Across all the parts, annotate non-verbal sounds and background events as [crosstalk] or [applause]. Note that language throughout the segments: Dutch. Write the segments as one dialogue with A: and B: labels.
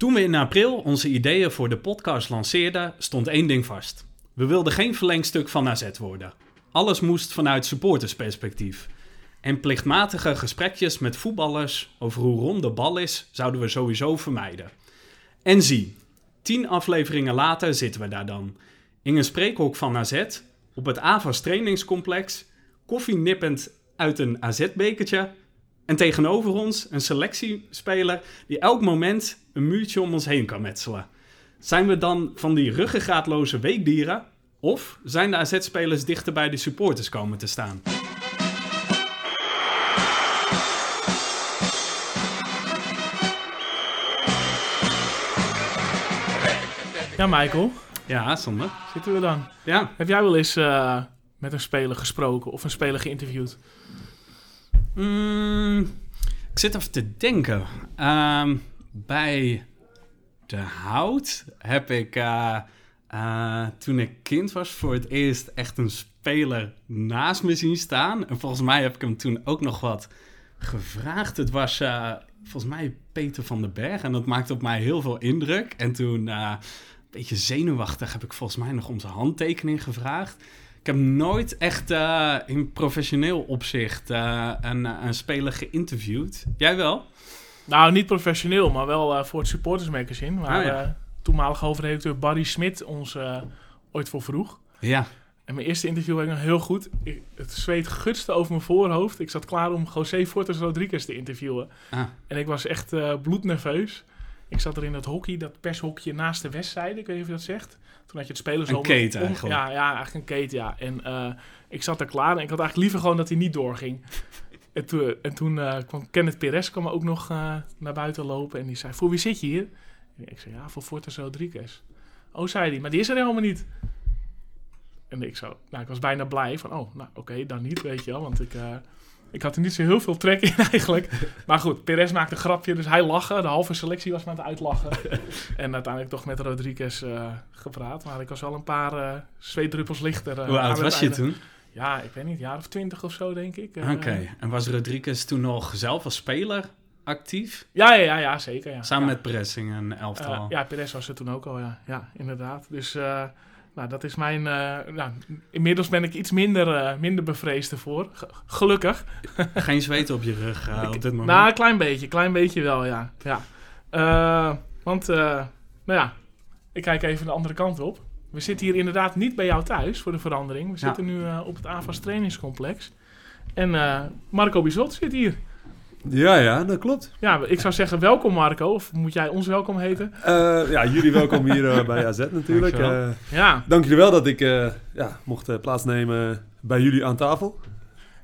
A: Toen we in april onze ideeën voor de podcast lanceerden, stond één ding vast. We wilden geen verlengstuk van AZ worden. Alles moest vanuit supportersperspectief. En plichtmatige gesprekjes met voetballers over hoe rond de bal is, zouden we sowieso vermijden. En zie, tien afleveringen later zitten we daar dan. In een spreekhok van AZ, op het AVAS trainingscomplex, koffie nippend uit een AZ-bekertje. En tegenover ons een selectiespeler die elk moment een muurtje om ons heen kan metselen. Zijn we dan van die ruggengraatloze weekdieren? Of zijn de AZ-spelers dichter bij de supporters komen te staan?
B: Ja, Michael,
A: Ja, Sander.
B: zitten we dan?
A: Ja.
B: Heb jij wel eens eh, met een speler gesproken of een speler geïnterviewd?
A: Mm, ik zit even te denken. Ehm, bij de hout heb ik eh, eh, toen ik kind was voor het eerst echt een speler naast me zien staan. En volgens mij heb ik hem toen ook nog wat gevraagd. Het was eh, volgens mij Peter van den Berg en dat maakte op mij heel veel indruk. En toen, een beetje zenuwachtig, heb ik volgens mij nog om zijn handtekening gevraagd. Ik heb nooit echt eh, in professioneel opzicht eh, een, een speler geïnterviewd. Jij wel?
B: Nou, niet professioneel, maar wel eh, voor het Supporters Magazine. Waar
A: Oh, ja.
B: eh, toenmalige hoofdredacteur Barry Smit ons eh, ooit voor vroeg.
A: Ja.
B: En mijn eerste interview ik nog heel goed. Ik, het zweet gutste over mijn voorhoofd. Ik zat klaar om José Fortes Rodriguez te interviewen.
A: Ah.
B: En ik was echt eh, bloednerveus. Ik zat er in dat hockey, dat pershokje naast de westzijde. Ik weet niet of je dat zegt. Toen had je het spelers
A: Een
B: om-
A: eigenlijk.
B: Ja, ja, eigenlijk een kate, ja. En eh, ik zat er klaar en ik had eigenlijk liever gewoon dat hij niet doorging. En toen, en toen eh, kwam Kenneth Perez kwam ook nog eh, naar buiten lopen. En die zei, voor wie zit je hier? En ik zei, ja, voor Fortes Rodriguez. Oh, zei hij, maar die is er helemaal niet. En ik zo, nou, ik was bijna blij van, oh, nou, oké, dan niet, weet je wel. Want ik, eh, ik had er niet zo heel veel trek in [laughs] eigenlijk. Maar goed, Perez maakte een grapje, dus hij lachen. De halve selectie was me aan het uitlachen. [laughs] en uiteindelijk toch met Rodriguez eh, gepraat. Maar ik was wel een paar eh zweetdruppels lichter. eh,
A: Hoe oud was je toen?
B: Ja, ik weet niet, een jaar of twintig of zo, denk ik.
A: Oké. En was Rodriguez toen nog zelf als speler actief?
B: Ja, ja, ja, ja, zeker. Ja.
A: Samen
B: ja.
A: met Pressing en elftal?
B: Eh, ja, Perez was er toen ook al, ja. Ja, inderdaad. Dus nou, dat is mijn... eh, nou, inmiddels ben ik iets minder, eh, minder bevreesd ervoor. Ge- gelukkig. [laughs]
A: Geen zweet op je rug eh, op dit moment?
B: Nou, een klein beetje. Klein beetje wel, ja. ja. Want, nou ja, ik kijk even de andere kant op. We zitten hier inderdaad niet bij jou thuis, voor de verandering. We
A: Ja.
B: zitten nu op het AVAS trainingscomplex. En Marco Bizot zit hier.
C: Ja, ja, dat klopt.
B: Ja, ik zou zeggen welkom Marco. Of moet jij ons welkom heten?
C: Eh, ja, jullie welkom hier eh, bij AZ [laughs] natuurlijk.
A: Dankjewel.
C: Eh,
B: Ja,
C: dank jullie wel dat ik ja, mocht plaatsnemen bij jullie aan tafel.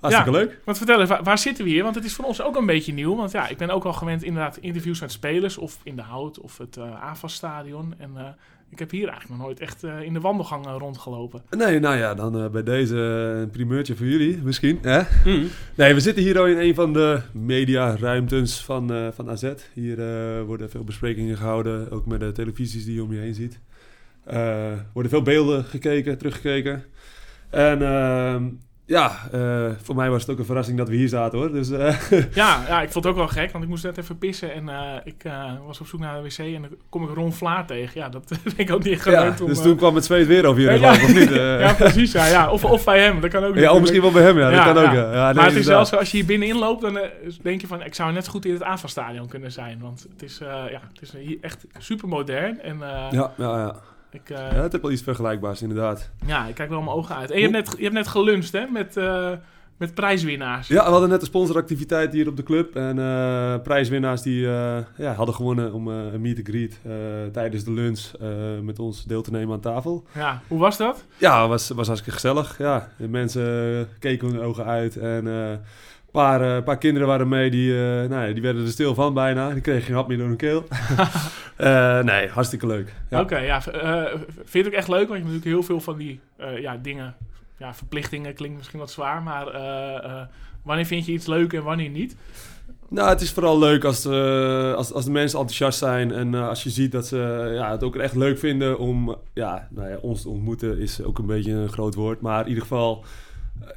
C: Hartstikke leuk.
B: Want vertel even, waar, zitten we hier? Want het is voor ons ook een beetje nieuw. Want ja, ik ben ook al gewend inderdaad interviews met spelers. Of in de Hout of het eh AFAS-stadion. En ik heb hier eigenlijk nog nooit echt eh, in de wandelgangen rondgelopen.
C: Nee, nou ja, dan eh, bij deze eh, een primeurtje voor jullie misschien. Hè?
A: Mm.
C: Nee, we zitten hier al in een van de mediaruimtes van, eh, van AZ. Hier eh, worden veel besprekingen gehouden, ook met de televisies die je om je heen ziet. Eh worden veel beelden gekeken, teruggekeken. En ehm, ja, eh, voor mij was het ook een verrassing dat we hier zaten hoor. Dus eh, [laughs]
B: Ja, ja, ik vond het ook wel gek. Want ik moest net even pissen. En eh, ik was op zoek naar de wc. En dan kom ik Ron Vlaar tegen. Ja, dat [laughs] ben ik ook niet
C: ja,
B: gewend om...
C: dus toen kwam het zweet weer over jullie
B: Ja,
C: geloof ik, of niet? [laughs]
B: Ja, precies. Ja, ja. Of, of bij hem. Dat kan ook
C: ja,
B: natuurlijk.
C: of misschien wel bij hem, ja.
B: Ja,
C: dat kan ook,
B: ja.
C: ja. ja nee,
B: maar het is wel
C: inderdaad.
B: zo, als je hier binnenin loopt, dan denk je van, ik zou net zo goed in het AFA-stadion kunnen zijn. Want het is, ja, het is hier echt super modern. En
C: Ja, ja, ja.
B: Ik, eh,
C: ja, het heeft wel iets vergelijkbaars, inderdaad.
B: ja, ik kijk wel mijn ogen uit. En je hebt net, je hebt net geluncht, hè, met, eh, met prijswinnaars.
C: Ja, we hadden net een sponsoractiviteit hier op de club. En eh, prijswinnaars die ja, hadden gewonnen om een meet and greet tijdens de lunch met ons deel te nemen aan tafel.
B: Ja, hoe was dat?
C: Ja, was, was hartstikke gezellig. Ja, de mensen keken hun ogen uit. En paar, eh, paar kinderen waren mee, die, eh, nou ja, die werden er stil van bijna. Die kregen geen hap meer door hun keel. [laughs] Eh, nee, hartstikke leuk. Ja.
B: Oké, ja. vind je het ook echt leuk? Want je hebt natuurlijk heel veel van die ja, dingen, ja, verplichtingen klinkt misschien wat zwaar, maar wanneer vind je iets leuk en wanneer niet?
C: Nou, het is vooral leuk als, eh, als, als de mensen enthousiast zijn. En als je ziet dat ze ja, het ook echt leuk vinden om ja, nou ja, ons te ontmoeten, is ook een beetje een groot woord. Maar in ieder geval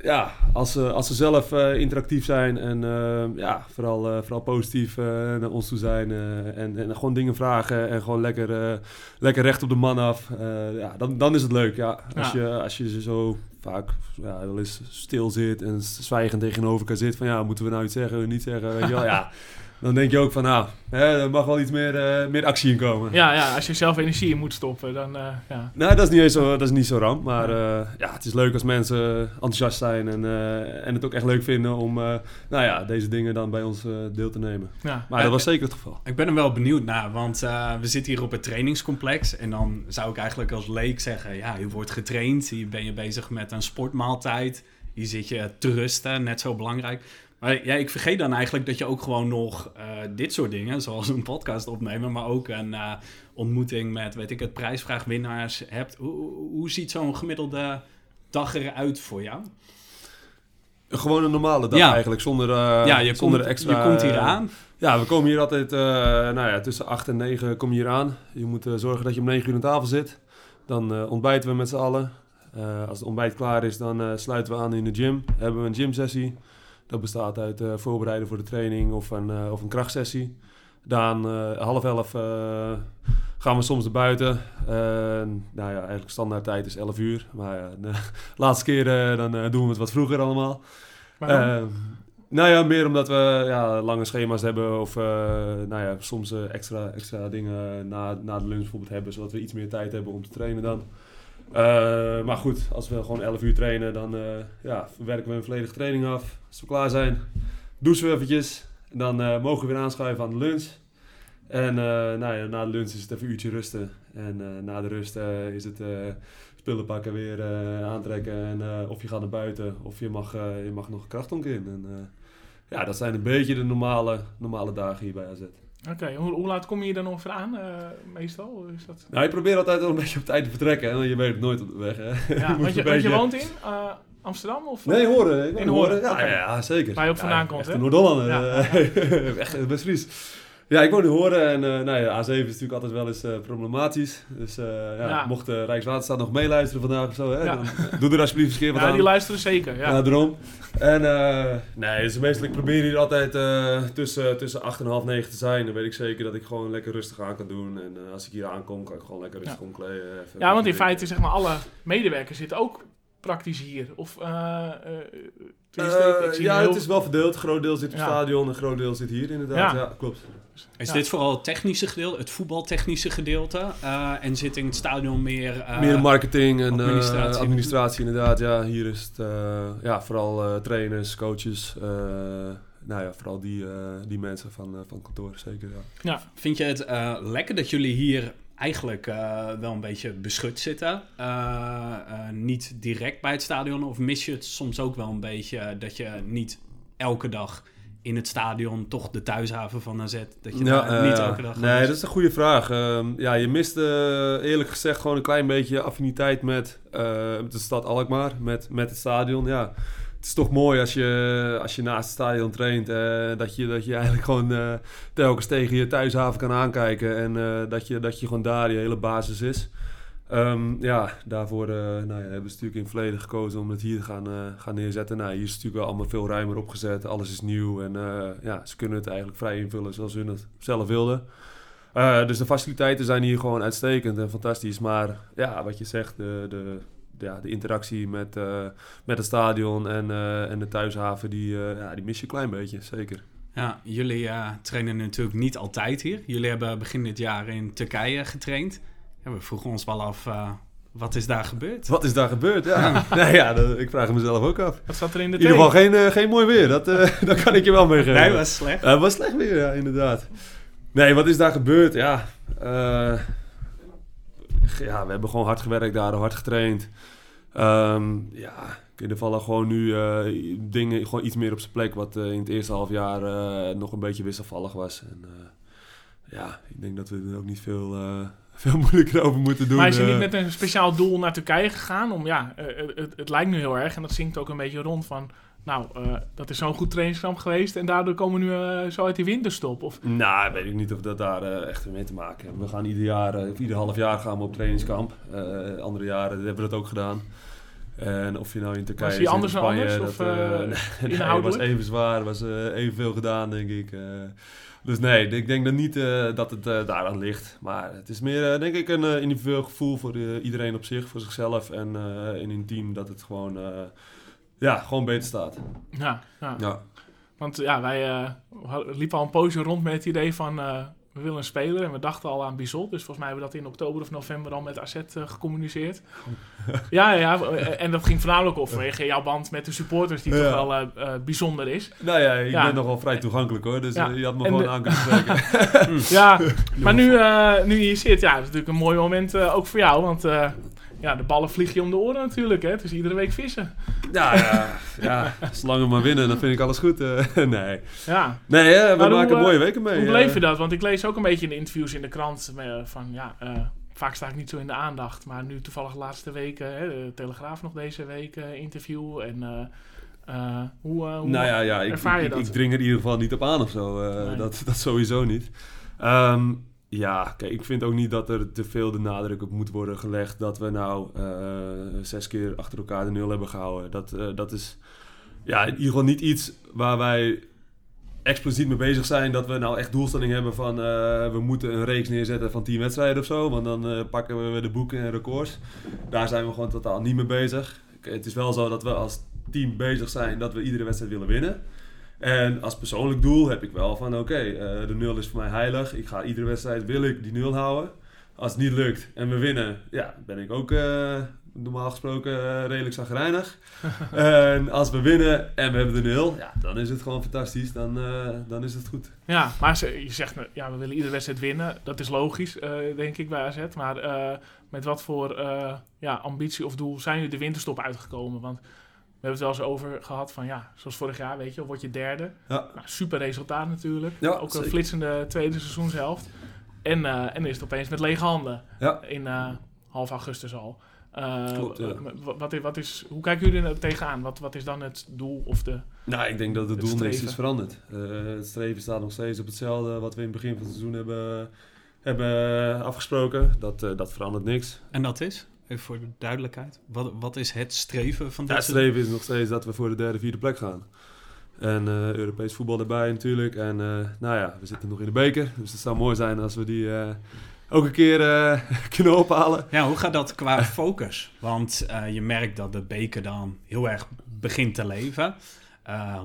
C: ja, als ze, als ze zelf eh, interactief zijn en eh, ja, vooral, eh, vooral positief naar ons toe zijn en, en gewoon dingen vragen en gewoon lekker, lekker recht op de man af, ja, dan, dan is het leuk. Ja. Als,
B: Ja.
C: Je, als je ze zo vaak ja, wel eens stil zit en zwijgend tegenover elkaar zit van ja, moeten we nou iets zeggen, niet zeggen, weet je wel, ja. [laughs] Dan denk je ook van nou, hè, er mag wel iets meer, eh, meer actie in komen.
B: Ja, ja, als je zelf energie in moet stoppen, dan eh, ja.
C: Nou, dat is niet, eens zo, dat is niet zo ramp. Maar eh, ja, het is leuk als mensen enthousiast zijn en, eh, en het ook echt leuk vinden om eh, nou ja, deze dingen dan bij ons deel te nemen.
B: ja.
C: Maar dat was zeker het geval.
A: Ik ben er wel benieuwd naar, want eh, we zitten hier op het trainingscomplex. En dan zou ik eigenlijk als leek zeggen, ja, je wordt getraind. Hier ben je bezig met een sportmaaltijd. Hier zit je te rusten, net zo belangrijk. Maar ja, ik vergeet dan eigenlijk dat je ook gewoon nog eh, dit soort dingen, zoals een podcast opnemen, maar ook een eh, ontmoeting met, weet ik het, prijsvraagwinnaars hebt. Hoe, hoe- ziet zo'n gemiddelde dag eruit voor jou?
C: Gewoon een normale dag
A: Ja.
C: eigenlijk, zonder, eh,
A: ja, je
C: zonder
A: komt,
C: extra...
A: je komt hier aan.
C: Ja, we komen hier altijd, nou ja, tussen 8 en 9 kom je hier aan. Je moet zorgen dat je om 9 uur aan tafel zit. Dan ontbijten we met z'n allen. Als het ontbijt klaar is, dan sluiten we aan in de gym. Hebben we een gymsessie. Dat bestaat uit eh, voorbereiden voor de training of een, eh, of een krachtsessie. Dan eh, half elf gaan we soms naar buiten. Nou ja, eigenlijk standaard tijd is 11 uur. Maar ja, de [laughs] laatste keer dan doen we het wat vroeger allemaal. Nou ja, meer omdat we ja, lange schema's hebben of nou ja, soms extra, extra dingen na, na de lunch bijvoorbeeld hebben, zodat we iets meer tijd hebben om te trainen dan. Eh, maar goed, als we gewoon 11 uur trainen, dan eh, ja, werken we een volledige training af. Als we klaar zijn, douchen we eventjes. En dan eh, mogen we weer aanschuiven aan de lunch. En nou ja, na de lunch is het even een uurtje rusten. En na de rust is het spullen pakken, weer aantrekken. En of je gaat naar buiten, of je mag, je mag nog een krachtonk in. Ja, dat zijn een beetje de normale, normale dagen hier bij AZ.
B: Oké, hoe, hoe laat kom je hier dan ongeveer aan, eh, meestal? Is dat...
C: Nou, je probeert altijd wel een beetje op tijd te vertrekken. Want je weet het nooit op de weg. Hè? [laughs]
B: Ja, want je, je woont in eh, Amsterdam? Of,
C: Nee,
B: eh,
C: horen.
B: In Horen,
C: horen. Ja, ja, zeker.
B: Waar je ook vandaan komt, hè? Ja,
C: eh, [laughs] echt best Fries. Ja, ik woon in Horen en eh, nou ja, A7 is natuurlijk altijd wel eens eh, problematisch. Dus eh, ja,
B: Ja.
C: mocht de Rijkswaterstaat nog meeluisteren vandaag of zo, hè,
B: Ja.
C: dan doe er alsjeblieft eens een keer wat
B: Ja,
C: aan.
B: die luisteren zeker. Ja.
C: Ja, daarom. En nee, dus meestal ik probeer hier altijd tussen, tussen 8 en half 9 te zijn. Dan weet ik zeker dat ik gewoon lekker rustig aan kan doen. En als ik hier aankom, kan ik gewoon lekker rustig
B: Ja.
C: omkleden.
B: Ja, want in feite, zeg maar, alle medewerkers zitten ook praktisch hier. Of, eh eh,
C: Eh,
B: ik zie
C: ja,
B: heel-
C: het is wel verdeeld. Een groot deel zit op het
B: Ja.
C: stadion, een groot deel zit hier inderdaad.
B: Ja.
C: Ja, klopt.
A: Is
B: Ja.
A: dit vooral het technische gedeelte, het voetbaltechnische gedeelte? eh, en zit in het stadion meer... eh,
C: Meer marketing en administratie. inderdaad. Ja, hier is het eh, ja, vooral eh, trainers, coaches. eh, nou ja, vooral die, eh, die mensen van, eh, van kantoor, zeker. Ja.
A: Vind je het eh, lekker dat jullie hier eigenlijk eh, wel een beetje beschut zitten? Eh, eh, niet direct bij het stadion? Of mis je het soms ook wel een beetje dat je niet elke dag in het stadion toch de thuishaven van AZ, dat je daar
C: eh,
A: niet elke dag
C: Nee, dat is een goede vraag. Ehm, ja, je mist eerlijk gezegd gewoon een klein beetje affiniteit met, met de stad Alkmaar, met, met het stadion. Ja, het is toch mooi als je, als je naast het stadion traint, eh, dat, je, dat je eigenlijk gewoon eh, telkens tegen je thuishaven kan aankijken en eh, dat, je, dat je gewoon daar je hele basis is. Ehm, ja, daarvoor nou ja, hebben ze natuurlijk in het verleden gekozen om het hier te gaan, gaan neerzetten. Nou, hier is het natuurlijk allemaal veel ruimer opgezet. Alles is nieuw en ja, ze kunnen het eigenlijk vrij invullen zoals hun het zelf wilden. Dus de faciliteiten zijn hier gewoon uitstekend en fantastisch. Maar ja, wat je zegt, de, de- ja, de interactie met, eh, met het stadion en, eh, en de thuishaven, die, eh, ja, die mis je een klein beetje, zeker.
A: Ja, jullie eh, trainen natuurlijk niet altijd hier. Jullie hebben begin dit jaar in Turkije getraind. Ja, we vroegen ons wel af, eh, wat is daar gebeurd?
C: Wat is daar gebeurd? Ja, [laughs] nee, ja dat- ik vraag het mezelf ook af.
B: Wat zat er in de
C: In ieder geval geen, eh, geen mooi weer, dat, eh, [laughs] dat kan ik je wel meegeven.
A: Nee, was slecht.
C: Het was slecht weer, ja, inderdaad. Nee, wat is daar gebeurd? Ja, eh, ja we hebben gewoon hard gewerkt daar, hard getraind. Ehm, ja, er vallen gewoon nu eh, dingen gewoon iets meer op zijn plek, wat eh, in het eerste half jaar eh, nog een beetje wisselvallig was. En, ja, ik denk dat we er ook niet veel, [laughs] veel moeilijker over moeten doen.
B: Maar is je niet met een speciaal doel naar Turkije gegaan? Om, ja, het, het lijkt nu heel erg en dat zingt ook een beetje rond van... Nou, eh, dat is zo'n goed trainingskamp geweest en daardoor komen we nu eh, zo uit die winterstop. Of,
C: Nou, weet ik niet of dat daar eh, echt mee te maken heeft. We gaan ieder jaar, of ieder half jaar gaan we op trainingskamp. Andere jaren hebben we dat ook gedaan. En of je nou in Turkije
B: Was
C: zit,
B: anders dan
C: Spanje,
B: anders,
C: dat,
B: of,
C: nee, [laughs] nee,
B: inhoudelijk?
C: was even zwaar, was evenveel gedaan, denk ik. dus nee, ik denk dan niet dat het daaraan ligt. Maar het is meer, denk ik, een individueel gevoel voor iedereen op zich, voor zichzelf en in een team dat het gewoon, ja, gewoon beter staat.
B: Ja, ja.
C: Ja.
B: Want ja, wij eh, liepen al een poosje rond met het idee van... eh, we willen een speler en we dachten al aan Bizot. Dus volgens mij hebben we dat in oktober of november al met AZ eh, gecommuniceerd. [laughs] ja, ja, en dat ging voornamelijk op vanwege jouw band met de supporters... die
C: Ja.
B: toch wel bijzonder is.
C: Nou ja, ik
B: Ja.
C: ben nogal vrij toegankelijk hoor, dus
B: Ja.
C: je had me
B: En
C: gewoon
B: de-
C: aan kunnen spreken. [laughs]
B: Ja, [laughs] maar nu, nu je hier zit, ja, dat is natuurlijk een mooi moment ook voor jou. Want ja, de ballen vliegen je om de oren natuurlijk. Hè? Het is iedere week vissen.
C: ja, ja, ja, zolang we maar winnen, dan vind ik alles goed. eh. [laughs] nee,
B: Ja,
C: nee hè, we
B: Maar
C: maken
B: eh,
C: mooie weken mee.
B: hoe
C: eh.
B: beleef je dat? Want ik lees ook een beetje in de interviews in de krant van ja, vaak sta ik niet zo in de aandacht. Maar nu toevallig de laatste weken, hè, de Telegraaf nog deze week interview. En hoe, hoe
C: Nou ja, ja ik,
B: ervaar je
C: ik,
B: dat?
C: ik dring er in ieder geval niet op aan of zo.
B: Nee.
C: dat, dat sowieso niet. Ehm, ja, kijk, ik vind ook niet dat er te veel de nadruk op moet worden gelegd dat we nou eh, zes keer achter elkaar de nul hebben gehouden. Dat, eh, dat is ja, in ieder geval niet iets waar wij expliciet mee bezig zijn. Dat we nou echt doelstelling hebben van eh, we moeten een reeks neerzetten van 10 wedstrijden of zo. Want dan pakken we de boeken en records. Daar zijn we gewoon totaal niet mee bezig. Het is wel zo dat we als team bezig zijn dat we iedere wedstrijd willen winnen. En als persoonlijk doel heb ik wel van oké, eh, de nul is voor mij heilig. Ik ga iedere wedstrijd wil ik die nul houden. Als het niet lukt en we winnen, ja, ben ik ook eh, normaal gesproken eh, redelijk zagrijnig. [laughs] en als we winnen en we hebben de nul, ja, dan is het gewoon fantastisch. Dan, dan is het goed.
B: Ja, maar je zegt, ja, we willen iedere wedstrijd winnen. Dat is logisch, denk ik, bij AZ. Maar met wat voor ja, ambitie of doel zijn jullie de winterstop uitgekomen? Want we hebben het wel eens over gehad van, ja, zoals vorig jaar, weet je, word je derde.
C: Ja.
B: Nou, super resultaat natuurlijk.
C: Ja,
B: Ook een
C: zeker.
B: flitsende tweede seizoenshelft. En, eh, en dan is het opeens met lege handen
C: Ja.
B: in eh, half augustus al.
C: Klopt, ja.
B: w- wat, is, wat is, hoe kijken jullie er tegenaan? Wat, wat is dan het doel of de...
C: Nou, ik denk dat het
B: Het
C: doel niks is veranderd. Eh, het streven staat nog steeds op hetzelfde wat we in het begin van het seizoen hebben, hebben afgesproken. Dat, eh, dat verandert niks.
A: En dat is, even voor de duidelijkheid, wat, wat is het streven van dit
C: het streven is nog steeds dat we voor de derde, vierde plek gaan. En eh, Europees voetbal erbij natuurlijk. En eh, nou ja, we zitten nog in de beker. Dus het zou mooi zijn als we die eh, ook een keer [laughs] kunnen ophalen.
A: Ja, hoe gaat dat qua [laughs] focus? Want je merkt dat de beker dan heel erg begint te leven.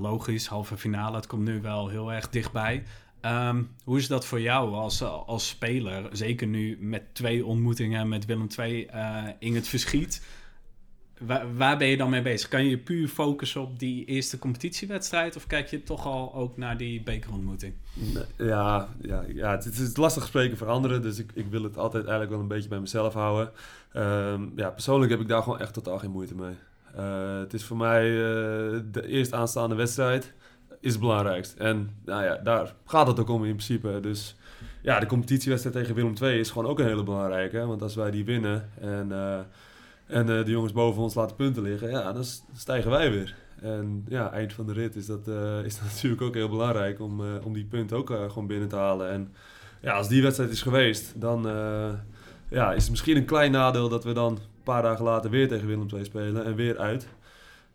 A: Logisch, halve finale, het komt nu wel heel erg dichtbij. Ehm, hoe is dat voor jou als, als speler? Zeker nu met twee ontmoetingen met Willem II eh, in het verschiet. Waar, waar ben je dan mee bezig? Kan je puur focussen op die eerste competitiewedstrijd? Of kijk je toch al ook naar die bekerontmoeting?
C: Ja, ja, ja het, het is lastig spreken voor anderen. Dus ik, ik wil het altijd eigenlijk wel een beetje bij mezelf houden. Ehm, ja, persoonlijk heb ik daar gewoon echt totaal geen moeite mee. Eh, het is voor mij eh, de eerst aanstaande wedstrijd is het belangrijkst. En nou ja, daar gaat het ook om in principe. Dus ja, de competitiewedstrijd tegen Willem II is gewoon ook een hele belangrijke. Want als wij die winnen en, eh, en eh, de jongens boven ons laten punten liggen, ja, dan stijgen wij weer. En ja, eind van de rit is dat, eh, is [laughs] natuurlijk ook heel belangrijk om, om die punten ook gewoon binnen te halen. En ja, als die wedstrijd is geweest, dan ja, is het misschien een klein nadeel dat we dan een paar dagen later weer tegen Willem II spelen en weer uit.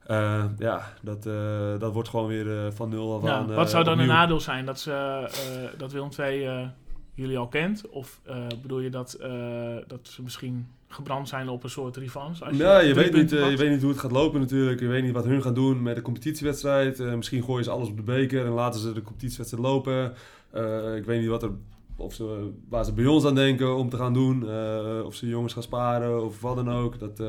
C: Eh, ja, dat, eh, dat wordt gewoon weer eh, van nul af
B: Ja,
C: aan.
B: wat zou dan een nadeel zijn? Dat, ze, dat Willem II jullie al kent? Of bedoel je dat, dat ze misschien gebrand zijn op een soort revanche? Als
C: Ja, je weet, niet, je weet niet hoe het gaat lopen natuurlijk. Je weet niet wat hun gaan doen met de competitiewedstrijd. Misschien gooien ze alles op de beker en laten ze de competitiewedstrijd lopen. Ik weet niet wat er, of ze, waar ze bij ons aan denken om te gaan doen. Of ze jongens gaan sparen of wat dan ook. Dat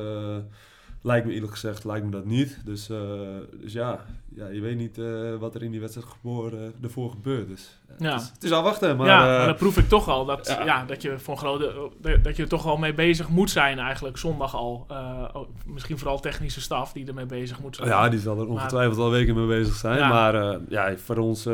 C: lijkt me eerlijk gezegd lijkt me dat niet. Dus, eh, dus ja, ja, je weet niet eh, wat er in die wedstrijd geboren, ervoor gebeurt. Dus, eh,
B: Ja.
C: het, is, het is afwachten. Maar,
B: ja,
C: eh,
B: maar dan proef ik toch al dat, [laughs]
C: ja.
B: ja. dat je voor een grote, dat je er toch al mee bezig moet zijn eigenlijk zondag al. Oh, misschien vooral technische staf die ermee bezig moet zijn.
C: Ja, die zal er ongetwijfeld al weken mee bezig zijn.
B: Ja.
C: Maar ja, voor ons,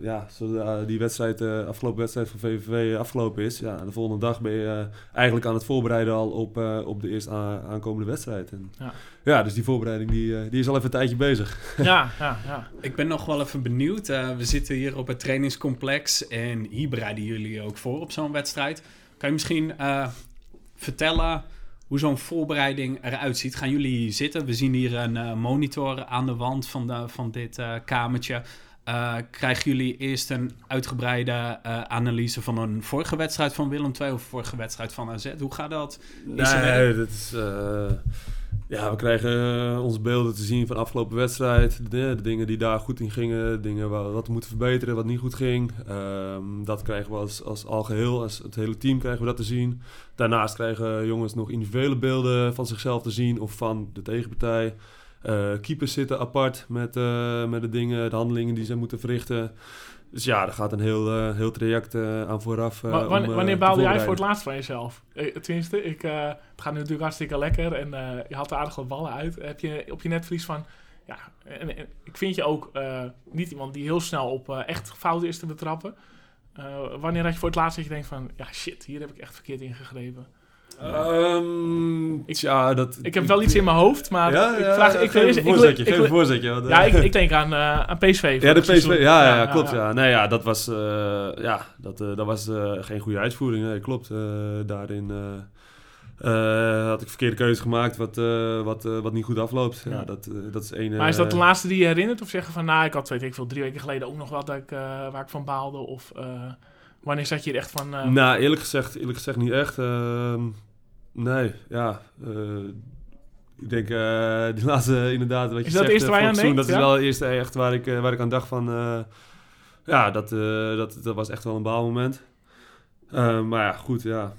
C: ja, zodra die wedstrijd, afgelopen wedstrijd van VVV afgelopen is, ja, de volgende dag ben je eigenlijk aan het voorbereiden al op, op de eerst aankomende wedstrijd. En,
B: Ja.
C: Ja. dus die voorbereiding die, eh, die is al even een tijdje bezig. [laughs]
B: ja, ja. ja.
A: Ik ben nog wel even benieuwd. Eh, we zitten hier op het trainingscomplex en hier bereiden jullie ook voor op zo'n wedstrijd. Kan je misschien eh, vertellen hoe zo'n voorbereiding eruit ziet. Gaan jullie hier zitten? We zien hier een eh, monitor aan de wand van, de, van dit uh, kamertje. Uh, krijgen jullie eerst een uitgebreide analyse van een vorige wedstrijd van Willem II of vorige wedstrijd van AZ? Hoe gaat dat?
C: Nee, dat is... Ja, we krijgen onze beelden te zien van de afgelopen wedstrijd. De, dingen die daar goed in gingen, dingen waar, wat we moeten verbeteren, wat niet goed ging. Um, dat krijgen we als, als algeheel, als het hele team krijgen we dat te zien. Daarnaast krijgen jongens nog individuele beelden van zichzelf te zien of van de tegenpartij. Uh, keepers zitten apart met, uh, met de dingen, de handelingen die ze moeten verrichten. Dus ja, er gaat een heel, uh, heel traject uh, aan vooraf. Uh,
B: wanneer, om, wanneer baalde jij voor het laatst van jezelf? tenminste, ik, het gaat nu natuurlijk hartstikke lekker en je had er aardig wat ballen uit. Heb je op je netvlies van, ja, en, en, ik vind je ook niet iemand die heel snel op echt fouten is te betrappen. wanneer had je voor het laatst dat je denkt van, ja shit, hier heb ik echt verkeerd ingegrepen?
C: Um, ik, ja, dat,
B: ik heb wel iets in mijn hoofd, maar
C: ja,
B: ik vraag...
C: Ja,
B: ik
C: geef een voorzetje, geef een voorzetje. Want,
B: ja, ik, ik denk aan, uh, aan PSV.
C: Ja, de PSV, ja, ja, ja, klopt. Ja. Nee, ja, dat was, uh, ja, dat, uh, dat was geen goede uitvoering. Nee, klopt. daarin had ik verkeerde keuze gemaakt wat, wat, wat niet goed afloopt. Ja, dat, dat is één...
B: Maar is dat de laatste die je herinnert? Of zeggen van, nou, ik had weet ik veel, drie weken geleden ook nog wel dat ik, waar ik van baalde? Of wanneer zat je er echt van...
C: Nou, eerlijk gezegd, eerlijk gezegd niet echt. Nee, ja. Uh, ik denk uh, die laatste inderdaad, wat je
B: is
C: zegt,
B: dat eerste waar je aan denkt?
C: Dat is wel het eerste echt waar ik, waar ik aan dacht van... Uh, ja, dat, dat, dat was echt wel een baalmoment. maar ja, goed, ja.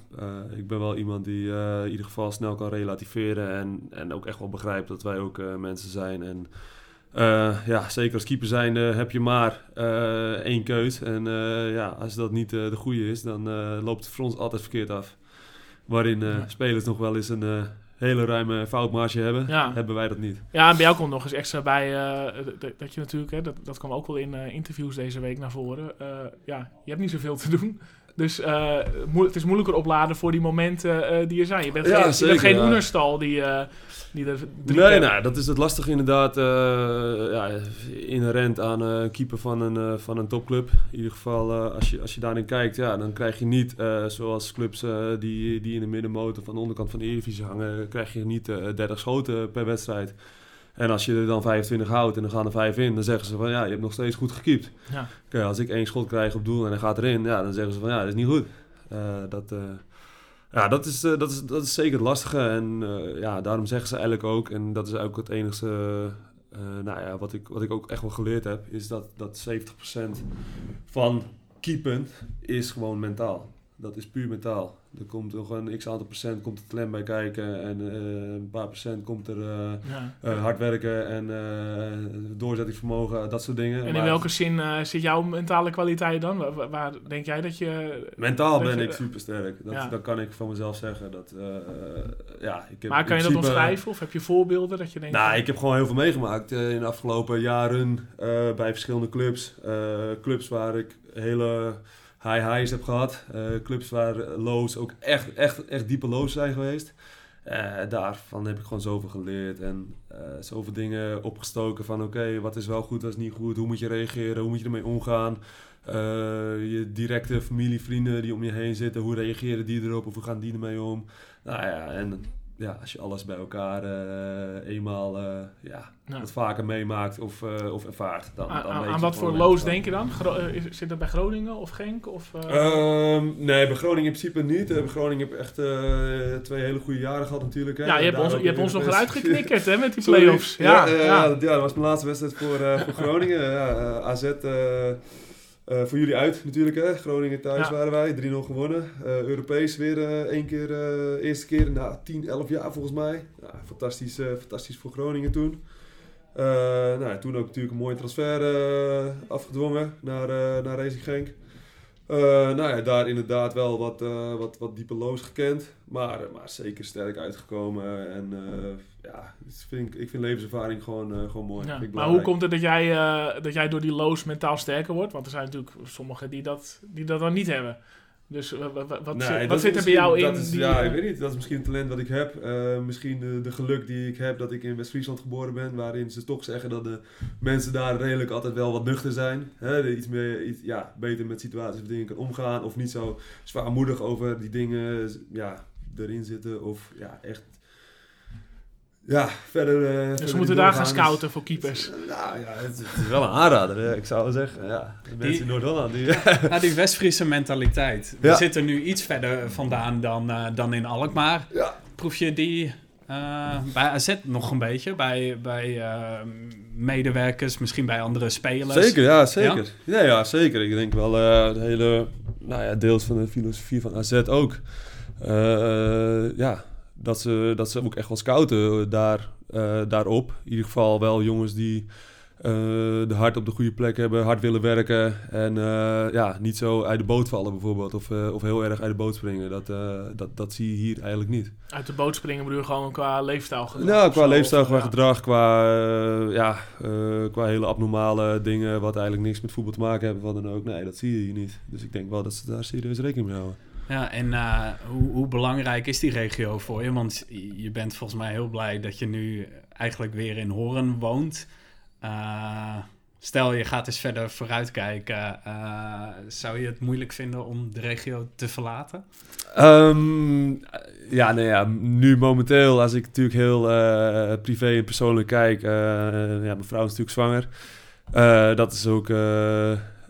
C: ik ben wel iemand die in ieder geval snel kan relativeren... en, en ook echt wel begrijpt dat wij ook mensen zijn. En ja, zeker als keeper zijn heb je maar één keus. En ja, als dat niet de goede is, dan loopt het voor ons altijd verkeerd af waarin uh, spelers nog wel eens een uh, hele ruime foutmarge hebben, ja. hebben wij dat niet.
B: Ja, en bij jou komt nog eens extra bij uh, dat je natuurlijk, hè, dat, dat kwam ook wel in interviews deze week naar voren. ja, je hebt niet zoveel te doen. Dus het is moeilijker opladen voor die momenten die er zijn. Je bent
C: ja,
B: geen,
C: zeker,
B: je bent geen
C: ja.
B: Oenerstal die die er
C: nee, nou, dat is het lastige inderdaad. Ja, inherent aan uh, keeper van een, van een topclub. In ieder geval, als, je, als je daarin kijkt, ja, dan krijg je niet, zoals clubs die, die in de middenmotor van de onderkant van de Eredivisie hangen, krijg je niet 30 schoten per wedstrijd. En als je er dan 25 houdt en dan gaan er 5 in, dan zeggen ze van ja, je hebt nog steeds goed gekiept.
B: Ja.
C: Kijk, als ik één schot krijg op doel en hij gaat erin, ja, dan zeggen ze van ja, dat is niet goed. dat, ja, dat is, uh, dat, is, dat is zeker het lastige. En ja, daarom zeggen ze eigenlijk ook, en dat is ook het enige nou ja, wat, ik, wat ik ook echt wel geleerd heb, is dat, dat 70% van keepen is gewoon mentaal. Dat is puur mentaal. Er komt nog een x aantal procent komt er talent bij kijken en uh, een paar procent komt er uh, ja. uh, hard werken en doorzettingsvermogen, dat soort dingen.
B: En in maar, welke zin zit jouw mentale kwaliteit dan? Waar, waar, denk jij dat je...
C: Mentaal dat ben je, ik super sterk. Dat, ja. dat kan ik van mezelf zeggen. Dat, ja, ik heb
B: maar kan je dat omschrijven of heb je voorbeelden dat je denkt...
C: Nou, ik heb gewoon heel veel meegemaakt in de afgelopen jaren bij verschillende clubs. clubs waar ik hele high highs heb gehad. Uh, clubs waar lows ook echt, echt, echt diepe lows zijn geweest. Uh, daarvan heb ik gewoon zoveel geleerd en uh, zoveel dingen opgestoken van oké, wat is wel goed, wat is niet goed, hoe moet je reageren, hoe moet je ermee omgaan. je directe familie, vrienden die om je heen zitten, hoe reageren die erop of hoe gaan die ermee om. Nou ja, en ja, als je alles bij elkaar uh, eenmaal uh, ja, wat vaker meemaakt of, uh, of ervaart. Dan,
B: aan,
C: dan
B: aan, aan wat voor loos denk je dan? Gro zit dat bij Groningen of Genk? Of,
C: um, nee, bij Groningen in principe niet. bij Groningen heb echt twee hele goede jaren gehad natuurlijk. Hè.
B: Ja, je hebt ons, je hebt ons nog eruit geknikkerd hè, met die play-offs. Ja,
C: ja, ja. Dat, ja, dat was mijn laatste wedstrijd voor, voor [laughs] Groningen. ja, AZ... Uh, voor jullie uit natuurlijk, hè? Groningen thuis ja. waren wij, 3-0 gewonnen. Uh, Europees weer uh, één keer, eerste keer na 10, 11 jaar volgens mij. Ja, fantastisch, fantastisch voor Groningen toen. nou, toen ook natuurlijk een mooie transfer afgedwongen naar, naar Racing Genk. nou ja, daar inderdaad wel wat, wat, wat diepe loos gekend, maar, maar zeker sterk uitgekomen. En ja, vind ik, ik vind levenservaring gewoon, uh, gewoon mooi.
B: Ja, maar hoe komt het dat jij, uh, dat jij door die loos mentaal sterker wordt? Want er zijn natuurlijk sommigen die dat, die dat dan niet hebben. Dus wat, wat,
C: nee,
B: zit, wat zit er bij jou in?
C: Is,
B: die,
C: ja, ik weet niet. Dat is misschien een talent wat ik heb. Uh, misschien de, de, geluk die ik heb dat ik in West-Friesland geboren ben. Waarin ze toch zeggen dat de mensen daar redelijk altijd wel wat nuchter zijn. Hè, iets, meer, iets ja, beter met situaties of dingen kan omgaan. Of niet zo zwaarmoedig over die dingen ja, erin zitten of ja, echt... Ja, verder... eh, verder
B: Dus we
C: niet
B: moeten daar gaan scouten voor keepers.
C: Dus, nou ja, het, het is wel een aanrader, hè. ik zou zeggen. Ja, de mensen in Noord-Holland, die... [laughs]
A: Ja, die West-Friese mentaliteit. We
C: Ja.
A: zitten nu iets verder vandaan dan, eh, dan in Alkmaar.
C: Ja.
A: Proef je die eh, bij AZ nog een beetje? Bij, bij eh, medewerkers, misschien bij andere spelers?
C: Zeker, ja, zeker. Ja? Ja, zeker. Ik denk wel eh de hele, nou ja, deels van de filosofie van AZ ook. Eh, ja, dat ze, dat ze ook echt wel scouten daar, eh, daarop. In ieder geval wel jongens die eh, de hart op de goede plek hebben, hard willen werken. En eh, ja, niet zo uit de boot vallen bijvoorbeeld. Of, eh, of heel erg uit de boot springen. Dat, eh, dat, dat zie je hier eigenlijk niet.
B: Uit de boot springen bedoel je gewoon qua leefstijl gedrag
C: Nou, qua leefstijl, qua
B: ja.
C: gedrag, qua, eh, ja, eh, qua hele abnormale dingen... wat eigenlijk niks met voetbal te maken hebben, wat dan ook. Nee, dat zie je hier niet. Dus ik denk wel dat ze daar serieus rekening mee houden.
A: Ja, en eh, hoe, hoe belangrijk is die regio voor je? Want je bent volgens mij heel blij dat je nu eigenlijk weer in Horen woont. Eh, stel, je gaat eens verder vooruitkijken. eh, zou je het moeilijk vinden om de regio te verlaten?
C: Ehm, ja, ja, nu momenteel, als ik natuurlijk heel privé en persoonlijk kijk... ja, mijn vrouw is natuurlijk zwanger. Dat is ook...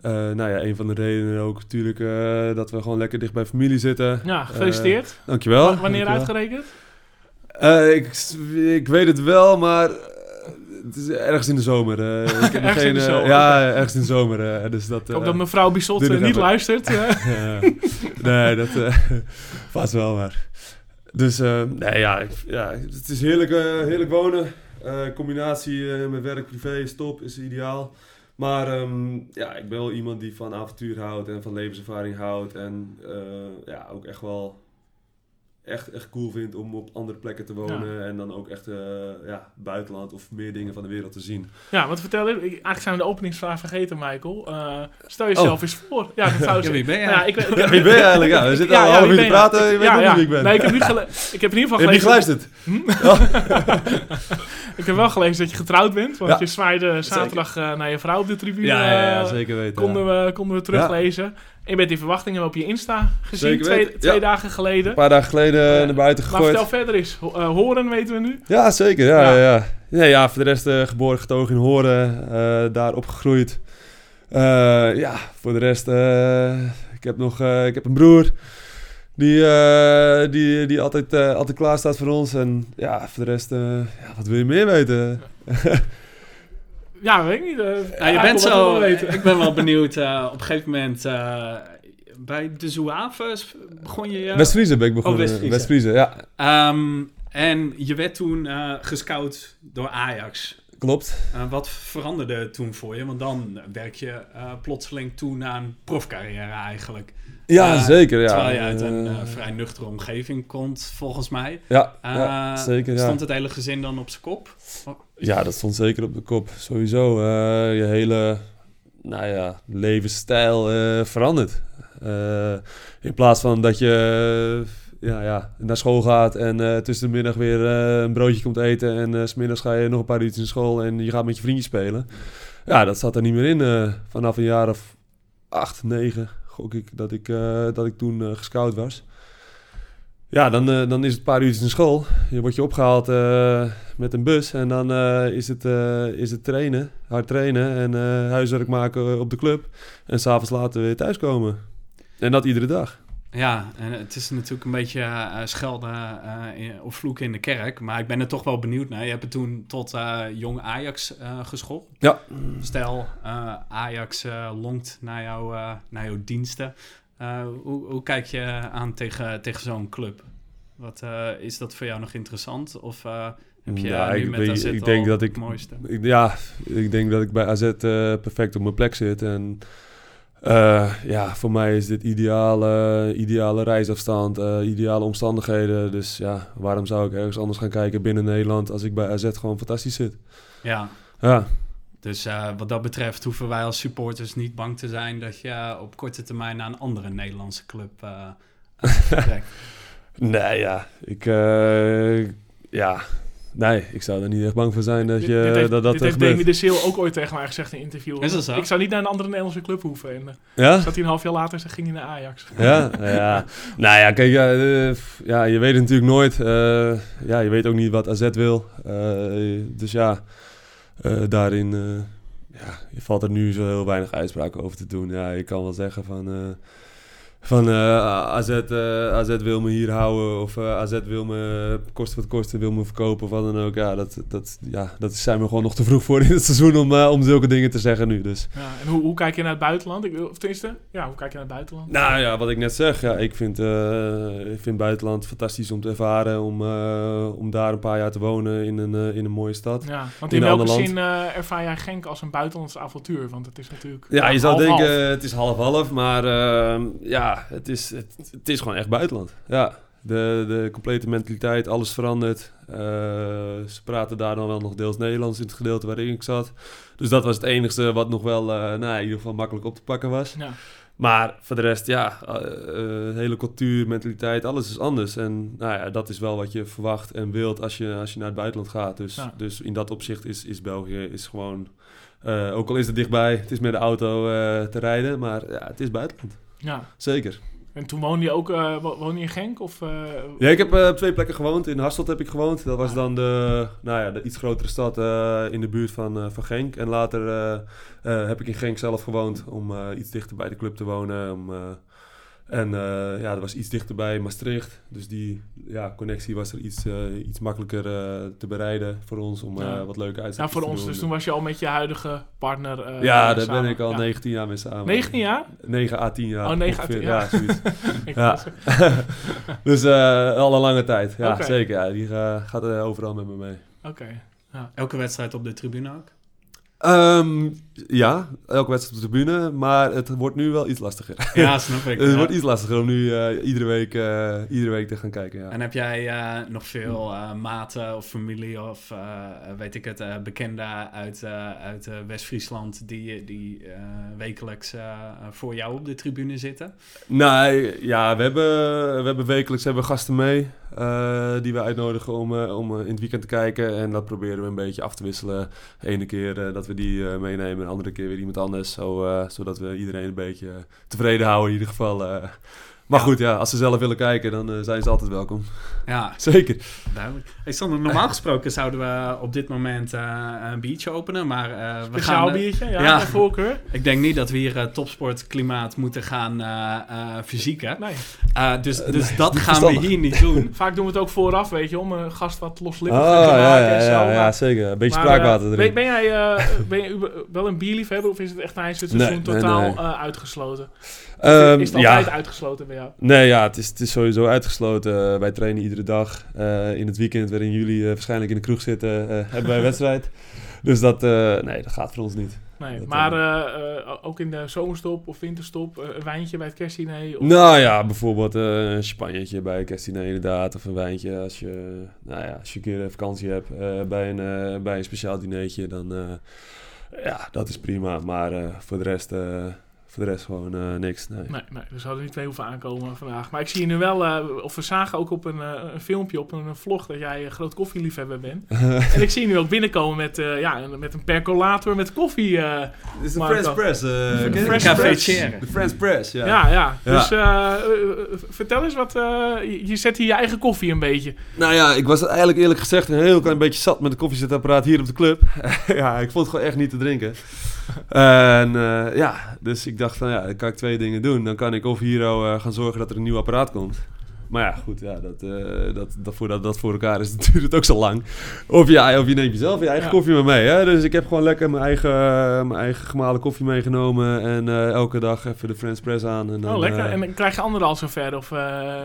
C: eh, eh, nou ja, een van de redenen ook natuurlijk eh, dat we gewoon lekker dicht bij familie zitten.
B: Ja, gefeliciteerd.
C: Dankjewel.
B: W- Wanneer
C: dankjewel.
B: uitgerekend?
C: Eh, ik, ik weet het wel, maar eh, het is ergens in de zomer. eh. ik [laughs] heb
B: Ergens in de
C: eh,
B: zomer.
C: Ja, ergens in de zomer. eh, dus dat,
B: Ik hoop
C: eh,
B: dat mevrouw Bissot eh, niet
C: even.
B: luistert. [laughs] eh.
C: Nee, dat eh [laughs] vast wel maar. Dus eh, nee, ja, ik- ja, het is heerlijk, eh, heerlijk wonen. Eh, combinatie eh, met werk, privé is top, is ideaal. Maar ehm, ja, ik ben wel iemand die van avontuur houdt en van levenservaring houdt. En eh, ja, ook echt wel echt, echt cool vindt om op andere plekken te wonen. En dan ook echt eh, ja, buitenland of meer dingen van de wereld te zien.
B: Ja, want vertel even. ik- Eigenlijk zijn we de openingsvraag vergeten, Michael. Eh, stel jezelf eens voor. Ja, dat zou [laughs]
A: Ja, wie ben jij?
B: Ja, ik, weet-
C: Ja, wie ben je eigenlijk? Ja, we zitten
B: Ja,
C: al
B: ja,
C: een half
B: wie
C: uur te
B: ben je?
C: praten, je weet
B: ja,
C: nog
B: ja.
C: niet wie ik ben.
B: Nee, ik heb, niet ik heb in ieder [laughs]
C: je
B: geval
C: hebt niet
B: gelezen...
C: geluisterd? [laughs]
B: ik heb wel gelezen dat je getrouwd bent. Want
C: Ja.
B: je zwaaide zaterdag eh, naar je vrouw op de tribune.
C: Ja, ja, ja, zeker weten.
B: konden,
C: ja.
B: we, konden we teruglezen. En je bent in verwachting hebben we op je Insta gezien. Twee twee
C: ja.
B: dagen geleden.
C: Een paar dagen geleden naar buiten
B: Maar
C: gegooid.
B: vertel verder. Ho- eh, horen weten we nu.
C: Ja, zeker. Ja,
B: Ja.
C: ja. Ja, ja. ja, voor de rest eh, geboren getogen in Horen. eh, daar opgegroeid. Ja, voor de rest... ik heb nog ik heb een broer. Die, die, die altijd, altijd klaar staat voor ons. En ja, voor de rest... ja, wat wil je meer weten? [laughs]
B: Ja, weet ik niet. eh,
A: Nou, je bent zo, ik ben wel benieuwd. eh, op een gegeven moment eh, bij de Zouaves begon je... eh,
C: West-Friese ben ik begonnen.
A: Oh, West-Friese.
C: West-Friese, ja.
A: Ehm, en je werd toen eh, gescout door Ajax.
C: Klopt.
A: Eh, wat veranderde toen voor je? Want dan werk je eh, plotseling toe naar een profcarrière eigenlijk.
C: Ja,
A: Eh,
C: zeker. Ja.
A: Terwijl je uit een eh,
C: Eh,
A: vrij nuchtere omgeving komt, volgens mij.
C: Ja, ja zeker. Ja.
A: Stond het hele gezin dan op zijn kop?
C: Ja, dat stond zeker op de kop. Sowieso. je hele nou ja, levensstijl verandert. In plaats van dat je ja, ja, naar school gaat en tussen de middag weer een broodje komt eten. En s smiddags ga je nog een paar uurtjes naar school en je gaat met je vriendjes spelen. Ja, dat zat er niet meer in. vanaf een jaar of acht, negen gok ik dat ik, eh, dat ik toen eh, gescout was. Ja, dan, eh, dan is het een paar uurtjes naar school. Je wordt je opgehaald eh, met een bus en dan is, het, is het trainen, hard trainen en huiswerk maken op de club. En s'avonds later weer thuiskomen. En dat iedere dag.
A: Ja, en het is natuurlijk een beetje eh, schelden eh, in- of vloeken in de kerk. Maar ik ben er toch wel benieuwd naar. Je hebt het toen tot eh, jong Ajax eh geschopt.
C: Ja.
A: Stel, eh, Ajax eh, longt naar, jou, eh, naar jouw diensten. Eh, hoe, hoe kijk je aan tegen, tegen zo'n club? Wat, eh, is dat voor jou nog interessant? Of eh, heb je
C: Ja,
A: nu
C: ik
A: met AZ
C: ik denk dat ik-
A: het mooiste?
C: Ik, ja, ik denk dat ik bij AZ eh, perfect op mijn plek zit. En eh, ja, voor mij is dit ideale, ideale reisafstand, eh, ideale omstandigheden. Dus ja, waarom zou ik ergens anders gaan kijken binnen Nederland als ik bij AZ gewoon fantastisch zit?
A: Ja,
C: Ja,
A: dus eh, wat dat betreft hoeven wij als supporters niet bang te zijn... dat je op korte termijn naar een andere Nederlandse club vertrekt. [laughs]
C: Nee, ja. Ik, ja. Nee, ik zou er niet echt bang voor zijn dat,
B: Dit-
C: je,
B: dit heeft,
C: dat dat
B: dit heeft Demi de Seal ook ooit tegen mij gezegd in een interview.
A: Is dat zo?
B: Ik zou niet naar een andere Nederlandse club hoeven. En, eh,
C: Ja?
B: zat hij een half jaar later en ging hij naar Ajax.
C: Ja, ja. nou ja, kijk, ja, eh, ja, je weet het natuurlijk nooit. Eh, ja, je weet ook niet wat AZ wil. Eh, dus ja, eh, daarin eh, ja, je valt er nu zo heel weinig uitspraken over te doen. Ja, je kan wel zeggen van... van eh, AZ, eh, AZ wil me hier houden of eh, AZ wil me kosten wat kosten wil me verkopen of wat dan ook. Ja, dat, dat, ja, dat zijn we gewoon nog te vroeg voor in het seizoen om, om zulke dingen te zeggen nu. Dus
B: Ja, en hoe, hoe kijk je naar het buitenland? Ik, of tenminste, ja, hoe kijk je naar het buitenland?
C: nou ja, wat ik net zeg. Ja, ik, vind, ik vind buitenland fantastisch om te ervaren. Om, om daar een paar jaar te wonen in een, in een mooie stad.
B: Ja, want
C: in
B: in welke zin ervaar jij Genk als een buitenlands avontuur? Want het is natuurlijk...
C: Ja, je zou denken, het is half-half. Maar eh, ja, het is, het, het is gewoon echt buitenland. Ja, de, de complete mentaliteit, alles verandert. Eh, ze praten daar dan wel nog deels Nederlands in het gedeelte waarin ik zat. Dus dat was het enige wat nog wel eh, nou, in ieder geval makkelijk op te pakken was.
B: Ja.
C: Maar voor de rest, ja, eh, hele cultuur, mentaliteit, alles is anders. En nou ja, dat is wel wat je verwacht en wilt als je, als je naar het buitenland gaat. Dus,
B: Ja.
C: dus in dat opzicht is, is België is gewoon, ook al is het dichtbij, het is met de auto te rijden, maar ja, het is buitenland.
B: Ja.
C: Zeker.
B: En toen woonde je ook woonde je in Genk? Of, eh,
C: Ja, ik heb eh, op twee plekken gewoond. In Hasselt heb ik gewoond. Dat was
B: Ah.
C: dan de, nou ja, de iets grotere stad in de buurt van, van Genk. En later heb ik in Genk zelf gewoond om iets dichter bij de club te wonen. Om, en eh, ja, dat was iets dichter bij Maastricht. Dus die ja, connectie was er iets, eh, iets makkelijker eh, te bereiden voor ons om eh,
B: Ja.
C: wat leuke
B: ja, voor
C: te
B: ons.
C: doen.
B: Dus toen was je al met je huidige partner eh,
C: ja, daar
B: samen.
C: ben ik al
B: Ja.
C: 19 jaar mee samen.
B: 19 jaar?
C: 9 à 10 jaar.
B: Oh, 9 à 10
C: ongeveer.
B: jaar.
C: Ja, zoiets. [laughs] Ja. [laughs] dus eh, al een lange tijd. Ja, zeker. Ja, die eh, gaat overal met me mee.
B: Oké.
A: Elke wedstrijd op de tribune ook?
C: Ehm, ja, elke wedstrijd op de tribune, maar het wordt nu wel iets lastiger. [laughs]
A: Ja, [laughs] snap ik.
C: het
A: ja.
C: wordt iets lastiger om nu eh, iedere, week, eh, iedere week te gaan kijken. Ja.
A: En heb jij eh, nog veel maten of familie of weet ik het, bekenden uit, uit West-Friesland die, die wekelijks voor jou op de tribune zitten?
C: Nou ja, we hebben, we hebben wekelijks hebben gasten mee eh, die we uitnodigen om, eh, om eh, in het weekend te kijken. En dat proberen we een beetje af te wisselen. De ene keer dat we die meenemen, de andere keer weer iemand anders. Zo, zodat we iedereen een beetje tevreden houden in ieder geval. Maar
A: Ja.
C: goed, ja, als ze zelf willen kijken, dan eh, zijn ze altijd welkom.
A: Ja, [laughs]
C: Zeker.
A: duidelijk. Hey, Sander, normaal gesproken zouden we op dit moment eh, een biertje openen, maar eh, we
B: Speciaal
A: gaan...
B: biertje? Ja,
A: ja.
B: voorkeur? [laughs]
A: ik denk niet dat we hier eh, topsportklimaat moeten gaan eh eh fysieken.
B: Nee.
A: Eh, dus dus
C: nee,
A: dat [laughs] gaan we hier niet doen.
B: Vaak doen we het ook vooraf, weet je, om een gast wat loslippig
C: Ah,
B: te
C: ja,
B: maken
C: ja,
B: en zo.
C: ja,
B: maar-
C: ja, zeker. Een beetje
B: maar,
C: spraakwater erin.
B: Ben, ben jij, eh, ben je wel een bierliefhebber of is het echt tijdens het
C: Nee,
B: seizoen
C: nee,
B: totaal
C: nee.
B: eh, uitgesloten?
C: Ehm,
B: is het
C: ja.
B: altijd uitgesloten bij jou?
C: Nee, ja, het is, het is sowieso uitgesloten. Eh, wij trainen iedere dag. Eh, in het weekend waarin jullie eh, waarschijnlijk in de kroeg zitten, hebben wij een [laughs] wedstrijd. Dus dat, nee, dat gaat voor ons niet.
B: Nee,
C: Dat,
B: maar ook in de zomerstop of winterstop, een wijntje bij het kerstdiner? Of,
C: Nou ja, bijvoorbeeld een champagnetje bij een kerstdiner inderdaad. Of een wijntje als je, nou ja, als je een keer vakantie hebt bij, een, bij een speciaal dinertje. Dan, ja, dat is prima. Maar voor de rest... voor de rest gewoon eh, niks. Nee.
B: Nee, nee, dus hadden niet mee hoeven aankomen vandaag. Maar ik zie je nu wel, eh, of we zagen ook op een, eh, een filmpje, op een, vlog, dat jij een groot koffieliefhebber bent. [laughs] en ik zie je nu ook binnenkomen met, eh, ja, een- met een percolator met koffie. eh,
C: Dit is de
B: Marco.
C: French Press.
B: De French?
A: Press.
C: De French Press, ja.
B: ja. ja. Dus vertel eens wat, eh, je- zet hier je eigen koffie een beetje.
C: Nou ja, ik was eigenlijk eerlijk gezegd een heel klein beetje zat met het koffiezetapparaat hier op de club. [laughs] ja, ik vond het gewoon echt niet te drinken. En eh, ja, dus ik dacht van ja, dan kan ik twee dingen doen. Dan kan ik of hier eh, gaan zorgen dat er een nieuw apparaat komt. Maar ja, goed, ja, dat, eh, dat, dat, voordat dat voor elkaar is, [laughs] duurt het ook zo lang. Of, ja, of je neemt jezelf je eigen
B: Ja.
C: koffie maar mee. Hè? Dus ik heb gewoon lekker mijn eigen, mijn eigen gemalen koffie meegenomen. En elke dag even de French Press aan. En dan,
B: oh, lekker. en dan krijg je anderen al zover of eh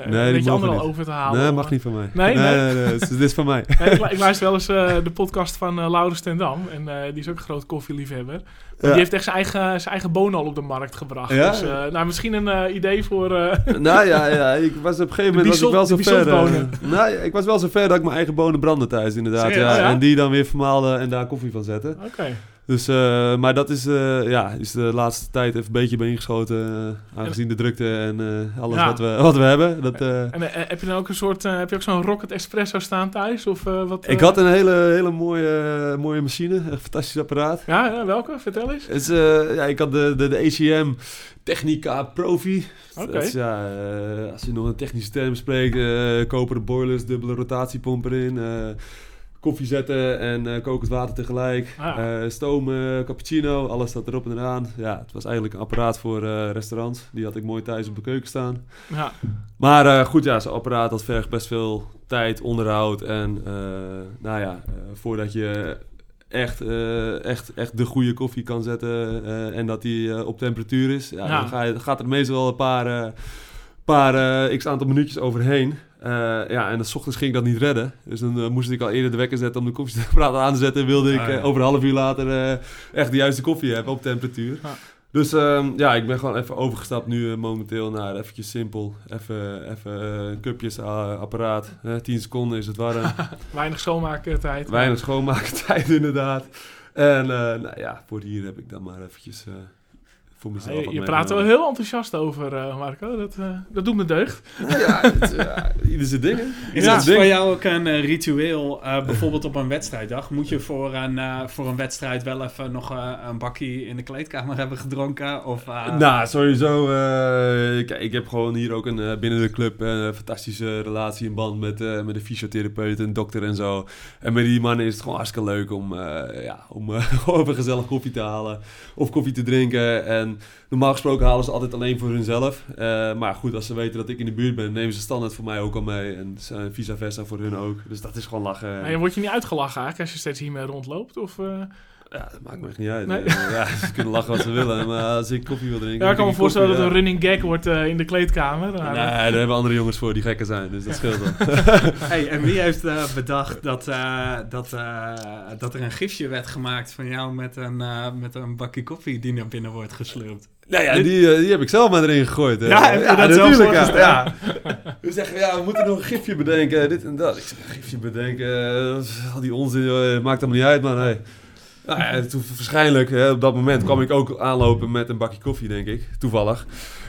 C: die
B: weet je
C: mogen
B: anderen al over te halen?
C: nee, mag niet van mij.
B: Nee, nee?
C: nee, nee, dit is- dit is van mij.
B: Nee, ik, lu- [laughs] ik luister wel eens de podcast van Laurens ten Dam. En die is ook een groot koffieliefhebber. Die heeft echt zijn eigen, zijn eigen bonen al op de markt gebracht.
C: Ja?
B: Dus eh, nou, misschien een eh, idee voor... eh, [laughs]
C: Nou ja, ja, ik was op een gegeven moment was ik wel zo ver. [laughs] nou, ik was wel zo ver dat ik mijn eigen bonen brandde thuis, inderdaad.
B: Serieus?
C: Ja,
B: ja?
C: En die dan weer vermalen en daar koffie van zetten.
B: Oké.
C: Dus, eh, maar dat is, eh, ja, is de laatste tijd even een beetje bijeengeschoten. eh, aangezien de drukte en alles
B: Ja.
C: wat, we, wat we hebben. Dat,
B: En heb je dan ook een soort, heb je ook zo'n Rocket Espresso staan thuis? Of, wat,
C: ik had een hele, hele mooie, mooie machine, een fantastisch apparaat.
B: Ja, ja, welke? Vertel eens.
C: Is, ja, ik had de, de, de ACM Technica Profi. Dat is, ja, als je nog een technische term spreekt, koperen boilers, dubbele rotatiepomp erin, koffie zetten en eh, kokend water tegelijk,
B: Ah.
C: Eh, stomen, cappuccino, alles staat erop en eraan. Ja, het was eigenlijk een apparaat voor eh, restaurants. Die had ik mooi thuis op de keuken staan.
B: Ja,
C: Maar goed, ja, zo'n apparaat dat vergt best veel tijd, onderhoud. En nou ja, voordat je echt, echt, echt de goede koffie kan zetten en dat die op temperatuur is, ja,
B: Ja.
C: dan ga je, gaat er meestal wel een paar, paar x aantal minuutjes overheen. Eh, ja, en s ochtends ging ik dat niet redden. Dus dan eh, moest ik al eerder de wekker zetten om de koffiezetapparaat aan te zetten. En wilde ik
A: Ah, ja.
C: eh, over een half uur later echt de juiste koffie hebben op temperatuur. Dus ehm, ja, ik ben gewoon even overgestapt nu momenteel naar eventjes simpel. Even, even cupjes, apparaat. Eh 10 seconden is het warm.
B: weinig [laughs] schoonmaaktijd.
C: Weinig schoonmaken [laughs] tijd inderdaad. En nou ja, voor hier heb ik dan maar eventjes voor mezelf
B: Je, praat er wel
C: meegenomen.
B: heel enthousiast over, eh, Marco. Dat, eh, dat doet me deugd.
C: Ja, het, [laughs] ieder zijn dingen.
A: Is
C: Ja.
A: dat voor jou ook een eh, ritueel, eh, bijvoorbeeld op een wedstrijddag? Moet je voor een, eh, voor een wedstrijd wel even nog eh, een bakkie in de kleedkamer [laughs] hebben gedronken? Of, eh,
C: Nou, sowieso. eh, kijk, ik heb gewoon hier ook een, eh, binnen de club eh, een fantastische relatie in band met, eh, met de fysiotherapeut en dokter en zo. En met die mannen is het gewoon hartstikke leuk om, eh, ja, om eh, [laughs] gewoon even gezellig koffie te halen of koffie te drinken. En normaal gesproken halen ze altijd alleen voor hunzelf. Eh, maar goed, als ze weten dat ik in de buurt ben, nemen ze standaard voor mij ook al mee. En uh, vice versa voor hun ook. Dus dat is gewoon lachen.
B: En word je niet uitgelachen als je steeds hiermee rondloopt? Of, eh,
C: Ja, dat maakt me echt niet uit.
B: Nee.
C: Eh, ja, [laughs] ze kunnen lachen wat ze willen. Maar als ik koffie wil drinken...
B: ja, ik kan me voorstellen dat
C: ja.
B: een running gag wordt eh, in de kleedkamer.
C: Nee, daar hebben andere jongens voor die gekker zijn, dus dat scheelt wel. [laughs]
A: Hey, en wie heeft eh, bedacht dat, eh, dat, eh, dat er een gifje werd gemaakt van jou met een, eh, met een bakje koffie die naar binnen wordt geslurpt?
C: nou ja, die, die heb ik zelf maar erin gegooid. hè.
A: Ja, je dat
C: natuurlijk, ja. ja. [laughs] We zeggen, ja, we moeten nog een gifje bedenken, dit en dat. Ik zeg, een gifje bedenken, dat is al die onzin, joh, maakt allemaal niet uit, maar nee. Nou ja, toen waarschijnlijk, hè, op dat moment kwam ik ook aanlopen met een bakje koffie, denk ik, toevallig.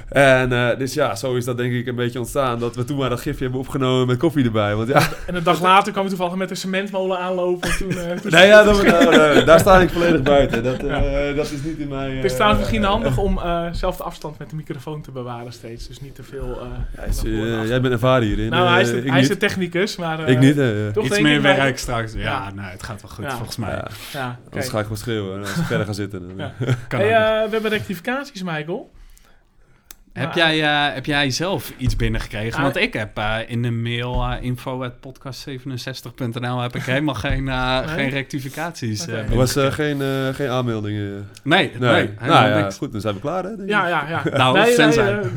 C: En eh, dus ja, zo is dat denk ik een beetje ontstaan, dat we toen maar dat gifje hebben opgenomen met koffie erbij. Want ja,
B: En een dag later kwam je toevallig met een cementmolen aanlopen. Toen, eh, toen
C: nee, ja [laughs] dat, nou, nee, daar sta ik volledig buiten. Dat, eh, dat is niet in mijn...
B: Het is trouwens misschien handig om eh, zelf de afstand met de microfoon te bewaren steeds. Dus niet te veel...
C: Ja, is, jij bent ervaren hierin.
B: nou, hij is, de,
C: ik
B: hij is de technicus, maar... eh,
C: ik niet,
B: Toch
A: Iets meer werk straks. Ja,
B: Ja.
A: nee, het gaat wel goed
B: Ja.
A: volgens mij.
C: Ja, anders ga ik gewoon schreeuwen als ik [laughs] verder ga zitten. Dan,
B: Ja.
A: Kan
B: Hey, eh, we hebben rectificaties, Michael.
A: Heb
B: Maar-
A: jij, eh, heb jij zelf iets binnengekregen?
B: Ah.
A: Want ik heb eh, in de mail uh, info.podcast67.nl heb ik helemaal [laughs] geen, eh,
B: Nee?
A: geen rectificaties. Eh,
C: Er was eh, geen, eh, geen aanmeldingen.
A: nee, nee,
C: Nee,
A: helemaal
C: nou ja,
A: niks.
C: goed, dan zijn we klaar hè.
B: Ja, ja, ja. [laughs]
A: Nou,
B: Nee, nee, eh,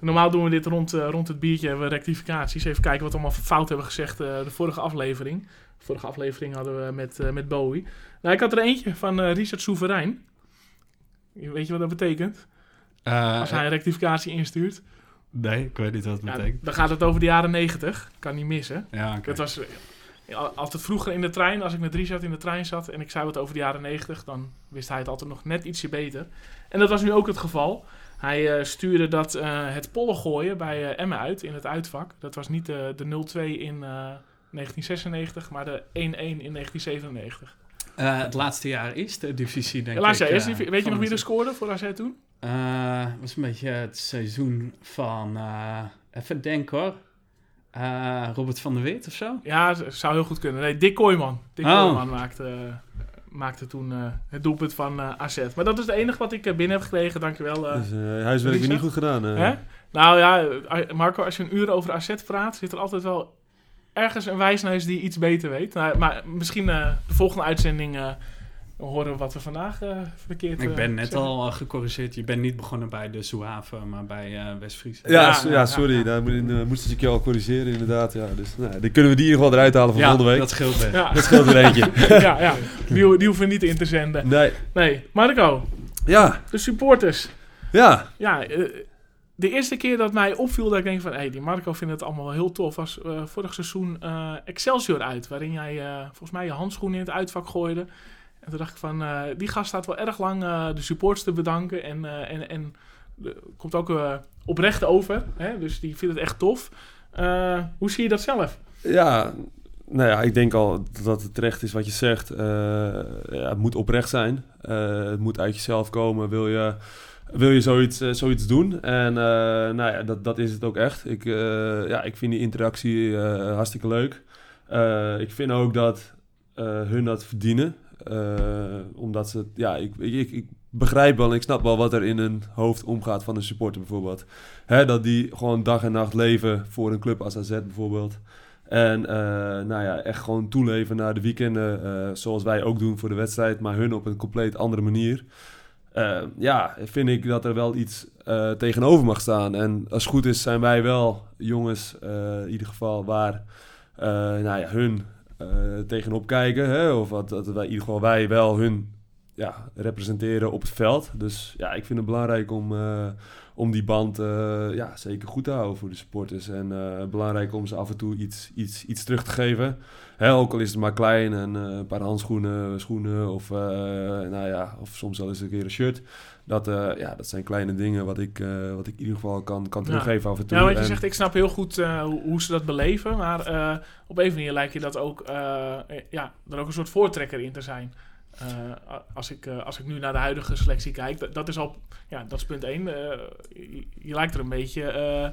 B: normaal doen we dit rond, eh, rond het biertje, hebben we rectificaties. Even kijken wat we allemaal fout hebben gezegd eh, de vorige aflevering. De vorige aflevering hadden we met, eh, met Bowie. Nou, ik had er eentje van eh, Richard Soeverein. Weet je wat dat betekent?
A: Eh,
B: Als hij een rectificatie instuurt.
A: Nee, ik weet niet wat het
B: Ja,
A: betekent.
B: dan gaat het over de jaren 90. Kan niet missen.
A: Ja.
B: Dat was al- altijd vroeger in de trein, als ik met Richard in de trein zat en ik zei wat over de jaren 90, dan wist hij het altijd nog net ietsje beter. En dat was nu ook het geval. Hij eh, stuurde dat eh, het pollen gooien bij eh Emmen uit in het uitvak. Dat was niet de, de 0-2 in eh, 1996, maar de 1-1 in 1997.
A: Eh, het laatste jaar is de divisie, denk
B: Ja,
A: ik.
B: jij eerst,
A: eh,
B: weet je nog wie er
A: de-
B: scoorde voor AZ toen?
A: Eh, was een beetje het seizoen van... eh, even denken hoor. Eh, Robert van der Weert of zo?
B: Ja, zou heel goed kunnen. Nee, Dick Kooijman. Dick
A: Oh.
B: Kooijman maakte, maakte toen eh, het doelpunt van eh, AZ. Maar dat is het enige wat ik binnen heb gekregen. Dankjewel. eh
C: Dus eh huiswerk weer niet goed gedaan. eh.
B: Hè? Nou ja, Marco, als je een uur over AZ praat, zit er altijd wel ergens een wijsneus die iets beter weet. Nou, maar misschien eh, de volgende uitzending eh, horen we wat we vandaag eh, verkeerd
A: Ik ben net
B: zeggen.
A: al gecorrigeerd. Je bent niet begonnen bij de Zouave, maar bij eh West-Fries.
C: Ja,
B: Ja,
C: sorry,
B: ja.
C: daar moet- moesten ze je al corrigeren inderdaad. Ja, dus nou, die kunnen we die in ieder geval eruit halen van
A: Ja,
C: volgende week.
A: dat scheelt best.
B: Ja,
C: Dat scheelt er eentje. [laughs]
B: ja, ja. Die, die hoeven we niet in te zenden.
C: Nee.
B: Nee, Marco,
C: Ja,
B: de supporters.
C: ja.
B: Ja, eh, de eerste keer dat mij opviel dat ik denk van... hé, hey, die Marco vindt het allemaal wel heel tof... was eh, vorig seizoen eh, Excelsior uit. Waarin jij eh, volgens mij je handschoenen in het uitvak gooide. En toen dacht ik van, die gast staat wel erg lang de supporters te bedanken. En, en, en komt ook oprecht over. Hè? Dus die vindt het echt tof. Hoe zie je dat zelf?
C: Ja, nou ja, ik denk al dat het terecht is wat je zegt. Ja, het moet oprecht zijn. Het moet uit jezelf komen. Wil je, wil je zoiets, eh, doen? En eh, nou ja, dat, dat is het ook echt. Ik, eh, ja, ik vind die interactie hartstikke leuk. Ik vind ook dat hun dat verdienen. Omdat ze, ja, ik, ik, ik begrijp wel en ik snap wel wat er in hun hoofd omgaat van een supporter bijvoorbeeld. Hè, dat die gewoon dag en nacht leven voor een club als AZ bijvoorbeeld. En nou ja, echt gewoon toeleven naar de weekenden, zoals wij ook doen voor de wedstrijd, maar hun op een compleet andere manier. Eh, ja, vind ik dat er wel iets eh, tegenover mag staan. En als het goed is, zijn wij wel jongens, eh, in ieder geval, waar nou ja, hun tegenop kijken. Hè? Of wat, dat wij, in ieder geval wij wel hun ja, representeren op het veld. Dus ja, ik vind het belangrijk om, eh, om die band eh, ja, zeker goed te houden voor de supporters. En eh, belangrijk om ze af en toe iets, iets, iets terug te geven. Hè, ook al is het maar klein en een paar handschoenen, schoenen of, nou ja, of soms wel eens een keer een shirt. Dat, ja, dat zijn kleine dingen wat ik, wat ik in ieder geval kan, kan
B: Ja.
C: teruggeven af en toe.
B: Ja, wat je
C: En-
B: zegt, ik snap heel goed hoe, hoe ze dat beleven. Maar op een of andere manier lijkt je dat ook, ja, er ook een soort voortrekker in te zijn. Eh, als, ik, eh, als ik nu naar de huidige selectie kijk, dat, dat is al, ja, dat is punt één. Eh, je, lijkt er een beetje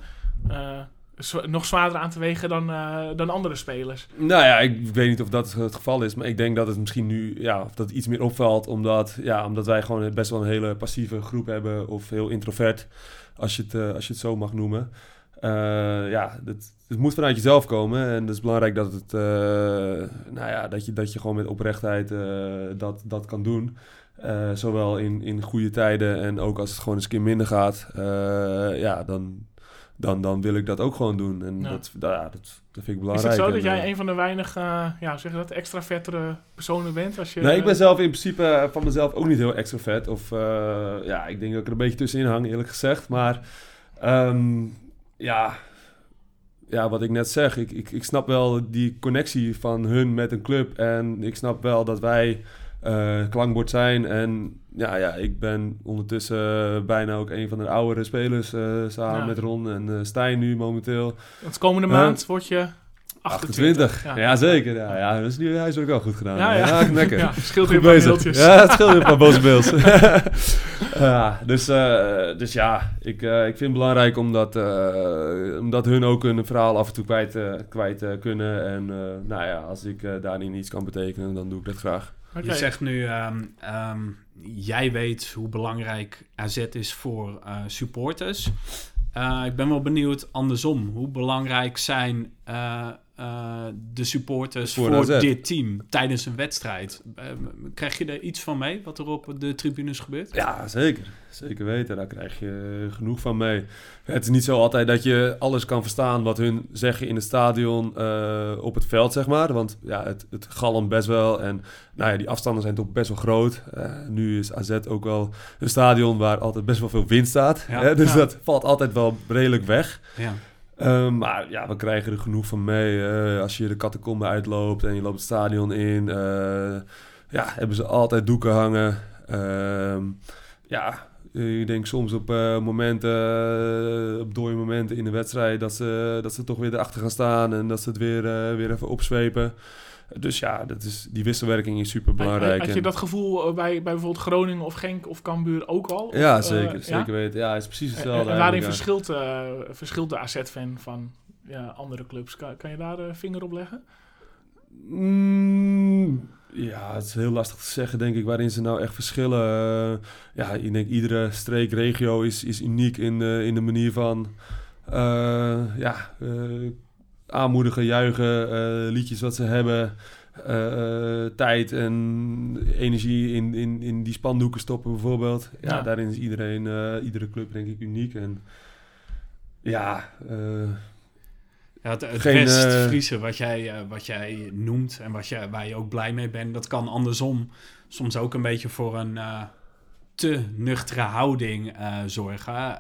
B: nog zwaarder aan te wegen dan, dan andere spelers.
C: Nou ja, ik weet niet of dat het geval is, maar ik denk dat het misschien nu ja, of dat iets meer opvalt, omdat, ja, omdat wij gewoon best wel een hele passieve groep hebben, of heel introvert, als je het, als je het zo mag noemen. Ja, het, het moet vanuit jezelf komen en het is belangrijk dat, het, eh, nou ja, dat, je, dat je gewoon met oprechtheid eh, dat, dat kan doen. Eh, zowel in, in goede tijden en ook als het gewoon eens een keer minder gaat. ja, dan, dan, dan wil ik dat ook gewoon doen. En
B: Ja.
C: dat, ja, dat, dat vind ik
B: Is
C: belangrijk.
B: het zo dat jij een van de weinig, ja, zeg dat, extravertere personen bent? Als je,
C: Nee, ik ben zelf in principe van mezelf ook niet heel extrovert. Of ja, ik denk dat ik er een beetje tussenin hang, eerlijk gezegd. Maar ehm, ja, ja, wat ik net zeg, ik, ik, ik snap wel die connectie van hun met een club. En ik snap wel dat wij eh, klankbord zijn. En ja, ja, ik ben ondertussen bijna ook een van de oudere spelers eh, samen
B: Ja.
C: met Ron en eh, Stijn nu momenteel.
B: Want komende maand word je 28.
C: 28. Ja, zeker. Ja, ja, dat is nu huiswerk wel goed gedaan.
B: Ja, ja.
C: ja lekker. [laughs]
B: Ja, scheelt weer een paar
C: bezig.
B: mailtjes.
C: Ja, het scheelt weer een paar boze [laughs] mails. [laughs] ja, dus, eh, dus ja, ik, eh, ik vind het belangrijk omdat, eh, omdat hun ook hun verhaal af en toe kwijt, kwijt kunnen. En eh, nou ja, als ik daarin iets kan betekenen, dan doe ik dat graag.
A: Je zegt nu, ehm, ehm, jij weet hoe belangrijk AZ is voor eh, supporters. Eh, ik ben wel benieuwd andersom. Hoe belangrijk zijn eh, de supporters
C: Voor
A: dit team tijdens een wedstrijd? Eh, krijg je er iets van mee, wat er op de tribunes gebeurt?
C: Ja, zeker. Zeker weten. Daar krijg je genoeg van mee. Het is niet zo altijd dat je alles kan verstaan wat hun zeggen in het stadion eh, op het veld, zeg maar. Want ja, het, het galmt best wel. En nou ja, die afstanden zijn toch best wel groot. Eh, nu is AZ ook wel een stadion waar altijd best wel veel wind staat.
A: Ja.
C: Hè? Dus
B: Ja.
C: dat valt altijd wel redelijk weg.
A: Ja.
C: Eh, maar ja, we krijgen er genoeg van mee. Eh, als je de catacombe uitloopt en je loopt het stadion in, eh, ja, hebben ze altijd doeken hangen. Ehm, ja, ik denk soms op momenten, op dode momenten in de wedstrijd, dat ze, dat ze toch weer erachter gaan staan en dat ze het weer, weer even opzwepen. Dus ja, dat is, die wisselwerking is super belangrijk.
B: Had je dat gevoel eh, bij, bij bijvoorbeeld Groningen of Genk of Cambuur ook al? Of,
C: Ja,
B: eh,
C: zeker.
B: ja?
C: Zeker weten. Ja, het is precies hetzelfde.
B: en waarin verschilt, eh, verschilt de AZ-fan van ja, andere clubs? Kan, kan je daar de vinger op leggen?
C: Mm, ja, het is heel lastig te zeggen, denk ik, waarin ze nou echt verschillen. Ja, ik denk iedere streek, regio is, is uniek in, de- in de manier van ja, aanmoedigen, juichen, eh, liedjes wat ze hebben. eh, tijd en energie in, in, in die spandoeken stoppen bijvoorbeeld. Ja,
B: Ja.
C: daarin is iedereen, eh, iedere club denk ik uniek. En ja, eh,
A: Ja, het het
C: Geen,
A: West-Friese wat, jij, eh, wat jij noemt en wat jij, waar je ook blij mee bent, dat kan andersom soms ook een beetje voor een eh, te nuchtere houding eh, zorgen.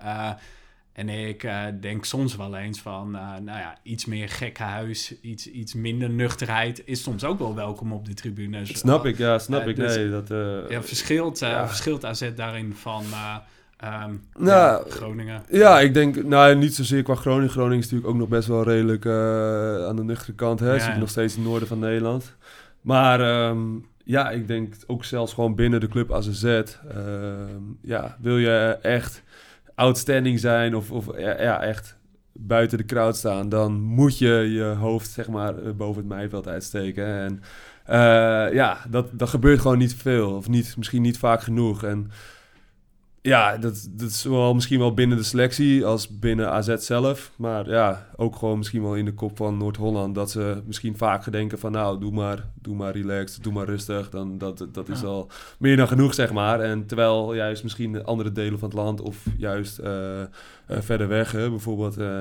A: En ik eh, denk soms wel eens van, eh, nou ja, iets meer gekhuis, iets, iets minder nuchterheid is soms ook wel welkom op de tribune.
C: Snap ik, ja, snap
A: Eh,
C: ik.
A: dus-
C: Nee, dat...
A: Ja, verschilt,
C: Ja.
A: verschilt AZ daarin van eh, ehm,
C: Nou,
A: ja, Groningen?
C: Ja, ik denk, nou niet zozeer qua Groningen. Groningen is natuurlijk ook nog best wel redelijk aan de nuchtere kant. Hè? Zit nog steeds in het noorden van Nederland. Maar ehm, ja, ik denk ook zelfs gewoon binnen de club AZZ. ehm ja, wil je echt outstanding zijn of, of ja, echt buiten de crowd staan... dan moet je je hoofd zeg maar eh, boven het maaiveld uitsteken. En eh, ja, dat, dat gebeurt gewoon niet veel. Of niet, misschien niet vaak genoeg. En ja, dat, dat is wel misschien wel binnen de selectie als binnen AZ zelf. Maar ja, ook gewoon misschien wel in de kop van Noord-Holland. Dat ze misschien vaak denken van nou, doe maar, doe maar relaxed, doe maar rustig. Dan, dat, dat is al meer dan genoeg, zeg maar. En terwijl juist misschien de andere delen van het land of juist eh, verder weg. Hè, bijvoorbeeld eh,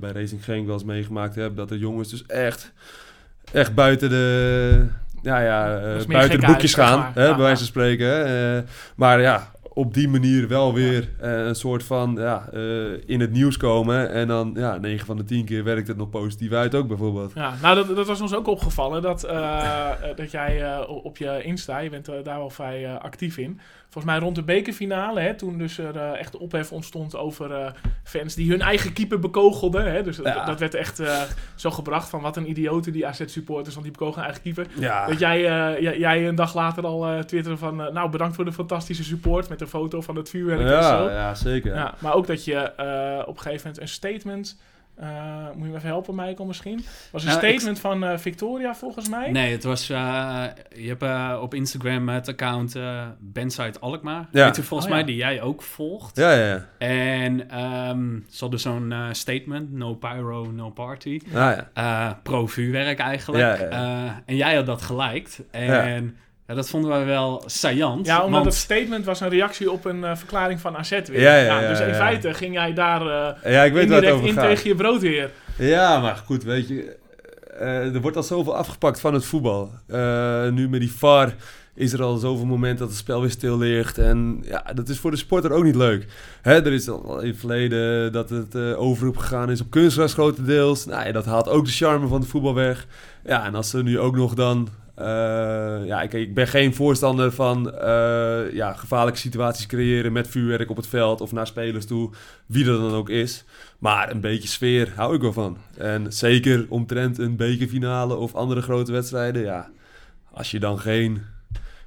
C: bij Racing Genk wel eens meegemaakt heb. Dat de jongens dus echt, echt buiten de... Ja, ja, buiten de boekjes gaan, hè, bij wijze van spreken. maar ja, op die manier wel weer eh, een soort van ja, eh, in het nieuws komen. En dan, ja, 9 van de 10 keer werkt het nog positief uit ook bijvoorbeeld.
B: Ja, nou, dat, dat was ons ook opgevallen dat, eh, [laughs] dat jij op- je Insta, je bent daar wel vrij actief in. Volgens mij rond de bekerfinale, hè, toen dus er eh, echt ophef ontstond over eh, fans die hun eigen keeper bekogelden. Hè, dus dat-
C: Ja.
B: dat werd echt eh, zo gebracht van wat een idioten die AZ-supporters, want die bekogen hun eigen keeper.
C: Ja,
B: Dat jij, jij, een dag later al twitterde van, nou bedankt voor de fantastische support met een foto van het vuurwerk en zo.
C: ja, ja, zeker.
B: Ja, maar ook dat je op een gegeven moment een statement. Eh, moet je me even helpen, Michael, misschien? was een
A: Nou, ik-
B: statement van eh, Victoria, volgens mij.
A: Nee, het was. eh, je hebt op Instagram het account eh Benside Alkmaar.
C: Ja.
A: Weet je volgens
B: Oh, ja.
A: mij die jij ook volgt.
C: Ja, ja, ja.
A: En ehm ze hadden zo'n eh, statement: no pyro, no party.
C: Ah, ja.
A: Eh, pro-vuurwerk eigenlijk.
C: Ja, ja, ja.
A: Eh, en jij had dat geliked. En ja. dat vonden wij wel saillant.
B: Ja, omdat
A: want-
B: het statement was een reactie op een eh, verklaring van AZ weer.
C: Ja, ja, ja,
B: dus in
C: ja.
B: feite ging jij daar eh
C: ja, ik weet waar het
B: indirect
C: over
B: in
C: gaat.
B: tegen je broodheer.
C: Ja, maar goed, weet je, eh, er wordt al zoveel afgepakt van het voetbal. Eh, nu met die VAR is er al zoveel momenten dat het spel weer stil ligt. En ja, dat is voor de sporter ook niet leuk. Hè, er is al in het verleden dat het eh overroep gegaan is op kunstgras grotendeels. Nou ja, dat haalt ook de charme van het voetbal weg. Ja, en als ze nu ook nog dan... eh, ja, ik, ik ben geen voorstander van eh, ja, gevaarlijke situaties creëren met vuurwerk op het veld of naar spelers toe, wie er dan ook is. Maar een beetje sfeer hou ik wel van. En zeker omtrent een bekerfinale of andere grote wedstrijden. Ja, als je dan geen,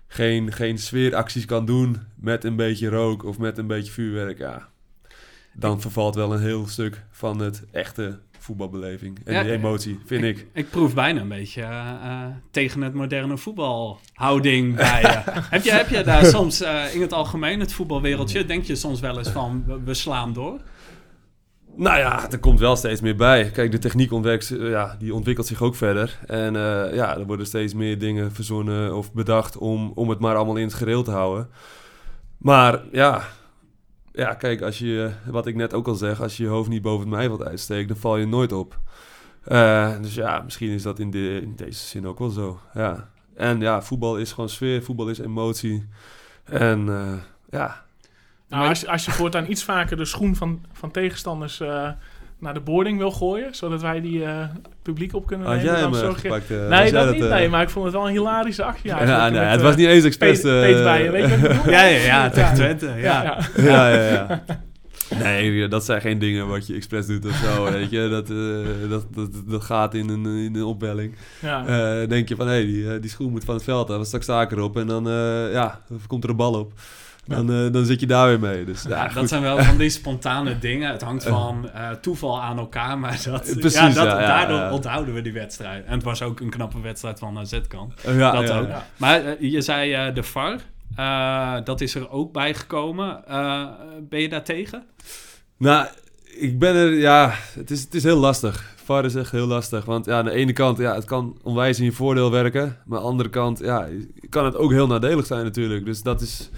C: geen, geen sfeeracties kan doen met een beetje rook of met een beetje vuurwerk. Ja, dan vervalt wel een heel stuk van het echte voetbalbeleving. En
A: Ja,
C: die emotie, vind ik.
A: Ik proef bijna een beetje eh, eh, tegen het moderne voetbalhouding bij je. [laughs] heb, je. heb je daar soms eh, in het algemeen, het voetbalwereldje, denk je soms wel eens van we, we slaan door?
C: Nou ja, er komt wel steeds meer bij. Kijk, de techniek ontwikkelt, ja, die ontwikkelt zich ook verder. En ja, er worden steeds meer dingen verzonnen of bedacht om, om het maar allemaal in het gereel te houden. Maar ja, ja, kijk, als je, wat ik net ook al zeg, als je je hoofd niet boven het maaiveld uitsteekt, dan val je nooit op. Eh, dus ja, misschien is dat in, de, in deze zin ook wel zo. Ja. En ja, voetbal is gewoon sfeer, voetbal is emotie. En eh, ja,
B: Nou, als, als je voortaan iets vaker de schoen van, van tegenstanders eh, naar de boarding wil gooien, zodat wij die eh, publiek op kunnen
C: had
B: nemen,
C: jij hem eh,
B: zorg je...
C: gepakt? eh,
B: Nee, dat niet. nee, maar ik vond het wel een hilarische actie
C: Ja,
B: eigenlijk.
C: nee,
B: met,
C: het was niet eens expres.
B: Peet, Peet bij je, weet je wat ik bedoel? [laughs]
A: Ja, ja, ja, tegen
B: Ja.
A: Twente. Ja.
B: Ja, ja.
C: ja, ja, ja. Nee, dat zijn geen dingen wat je expres doet of zo, [laughs] weet je. Dat, eh, dat, dat, dat gaat in een, in een. Eh, denk je van, hé, hey, die, die schoen moet van het veld af. Straks sta ik erop en dan, ja, dan komt er een bal op. Dan, eh, dan zit je daar weer mee. Dus, ja, goed.
A: dat zijn wel van die spontane dingen. Het hangt van eh, toeval aan elkaar, maar dat,
C: Precies,
A: ja, dat,
C: ja,
A: daardoor onthouden we die wedstrijd. En het was ook een knappe wedstrijd van AZ-kant.
C: Eh, ja,
A: dat
C: ja,
A: ook. Maar eh, je zei eh, de VAR, eh, dat is er ook bij gekomen. Eh, ben je daar tegen?
C: Nou, ik ben er, ja, het is, het is heel lastig. VAR is echt heel lastig. Want ja, aan de ene kant, ja, het kan onwijs in je voordeel werken. Maar aan de andere kant, ja, kan het ook heel nadelig zijn natuurlijk. Dus dat is...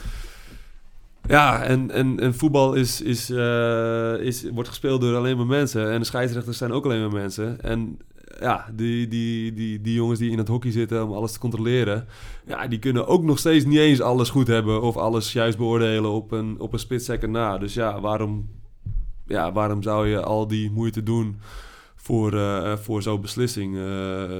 C: Ja, en, en, en voetbal is, is, eh, is, wordt gespeeld door alleen maar mensen. En de scheidsrechters zijn ook alleen maar mensen. En ja, die, die, die, die jongens die in het hockey zitten om alles te controleren... Ja, die kunnen ook nog steeds niet eens alles goed hebben... of alles juist beoordelen op een, op een split na. Dus ja, waarom ja, waarom zou je al die moeite doen voor, eh, voor zo'n beslissing? eh,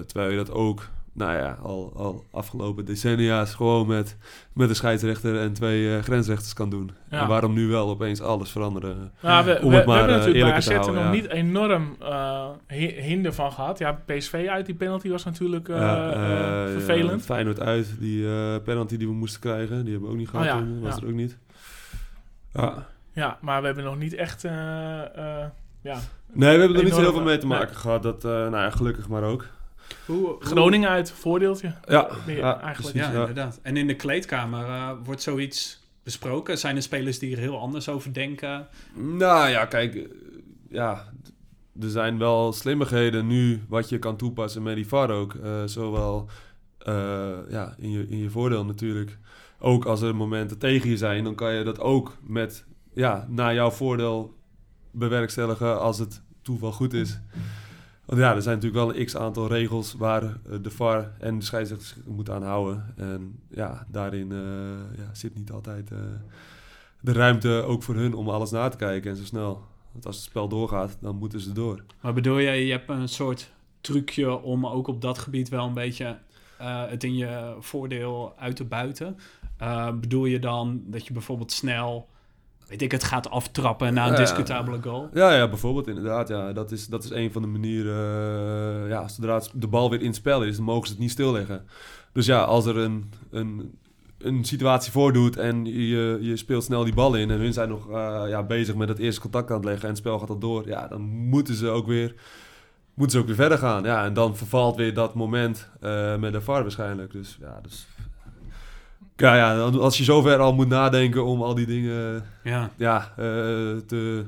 C: terwijl je dat ook, nou ja, al, al afgelopen decennia's gewoon met, met een scheidsrechter en twee eh, grensrechters kan doen.
B: Ja.
C: En waarom nu wel opeens alles veranderen?
B: Nou, we,
C: Om
B: we,
C: het
B: we
C: maar,
B: hebben
C: eh,
B: natuurlijk bij AZ er nog
C: ja.
B: niet enorm eh, hi- hinder van gehad. Ja, PSV uit die penalty was natuurlijk eh,
C: Ja,
B: eh,
C: eh,
B: vervelend.
C: ja, Feyenoord uit, die eh, penalty die we moesten krijgen, die hebben we ook niet gehad.
B: Oh ja,
C: toen, was
B: ja.
C: er ook niet. Ja.
B: Ja, maar we hebben nog niet echt... eh, eh, ja.
C: Nee, we hebben er niet zo heel veel mee te
B: nee.
C: maken gehad. Dat, eh, nou ja, gelukkig maar ook.
A: Hoe, hoe-
B: Groningen uit, voordeeltje.
C: Ja,
B: Meer
C: ja,
B: eigenlijk.
C: precies.
A: Ja,
C: ja.
A: inderdaad. En in de kleedkamer eh, wordt zoiets besproken? Zijn er spelers die er heel anders over denken?
C: Nou ja, kijk, eh, ja, er zijn wel slimmigheden nu wat je kan toepassen met die VAR ook. Eh, zowel eh, ja, in, je, in je voordeel natuurlijk. Ook als er momenten tegen je zijn, dan kan je dat ook met, ja, naar jouw voordeel bewerkstelligen als het toeval goed is. Ja, er zijn natuurlijk wel een x-aantal regels waar eh, de VAR en de scheidsrechters moeten aan houden. En ja, daarin eh, ja, zit niet altijd... eh, de ruimte ook voor hun om alles na te kijken en zo snel. Want als het spel doorgaat, dan moeten ze door.
A: Maar bedoel je, je hebt een soort trucje om ook op dat gebied wel een beetje het in je voordeel uit te buiten? Bedoel je dan dat je bijvoorbeeld snel, weet ik het, gaat aftrappen na een
C: Ja.
A: discutabele goal?
C: Ja, ja, bijvoorbeeld inderdaad. Ja, dat, is, dat is een van de manieren. eh, ja, zodra de bal weer in het spel is, dan mogen ze het niet stilleggen. Dus ja, als er een, een, een situatie voordoet en je, je speelt snel die bal in... en hun zijn nog eh, ja, bezig met het eerste contact aan het leggen en het spel gaat al door... ja, dan moeten ze ook weer, moeten ze ook weer verder gaan. Ja, en dan vervalt weer dat moment eh, met de VAR waarschijnlijk. Dus ja, dus... Ja, ja, als je zover al moet nadenken om al die dingen
A: Ja.
C: ja, eh, te,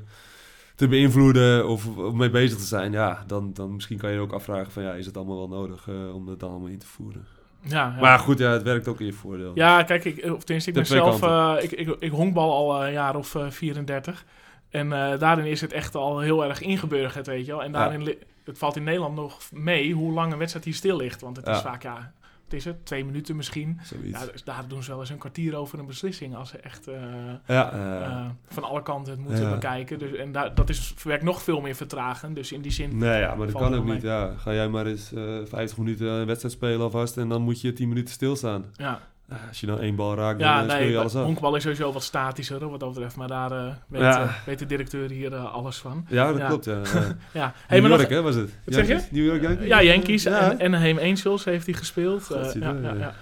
C: te beïnvloeden of, of mee bezig te zijn, ja, dan, dan misschien kan je ook afvragen van ja, is het allemaal wel nodig eh, om dat dan allemaal in te voeren.
B: Ja, ja.
C: Maar goed, ja, het werkt ook in je voordeel.
B: Ja, kijk, ik, of tenminste, ik ben zelf... eh, ik, ik, ik honkbal al een jaar of eh, 34. En eh, daarin is het echt al heel erg ingeburgerd, weet je wel. En daarin, het valt in Nederland nog mee hoe lang een wedstrijd hier stil ligt. Want het is vaak, ja, wat is het? Twee minuten misschien. Ja, dus daar doen ze wel eens een kwartier over een beslissing. Als ze echt eh,
C: ja, eh,
B: eh, van alle kanten het moeten bekijken. Dus, en daar, dat is, werkt nog veel meer vertragen. Dus in die zin...
C: nee, ja, maar dat kan ook
B: mee.
C: niet. Ja. Ga jij maar eens eh 50 minuten een wedstrijd spelen alvast en dan moet je 10 minuten stilstaan.
B: Ja,
C: als je dan één bal raakt,
B: ja
C: dan eh, speel
B: nee,
C: je alles af.
B: honkbal is sowieso wat statischer wat dat betreft. Maar daar eh, weet,
C: Ja.
B: eh, weet de directeur hier eh, alles van.
C: Ja, dat
B: Ja.
C: klopt, ja. [laughs] ja.
B: Ja, hey,
C: New York,
B: nog,
C: hè, was het?
B: Wat zeg je?
C: New York Yankees?
B: ja, Yankees
C: Ja.
B: en Anaheim Angels heeft hij gespeeld. Eh, ja, ja,
C: ja.
B: ja.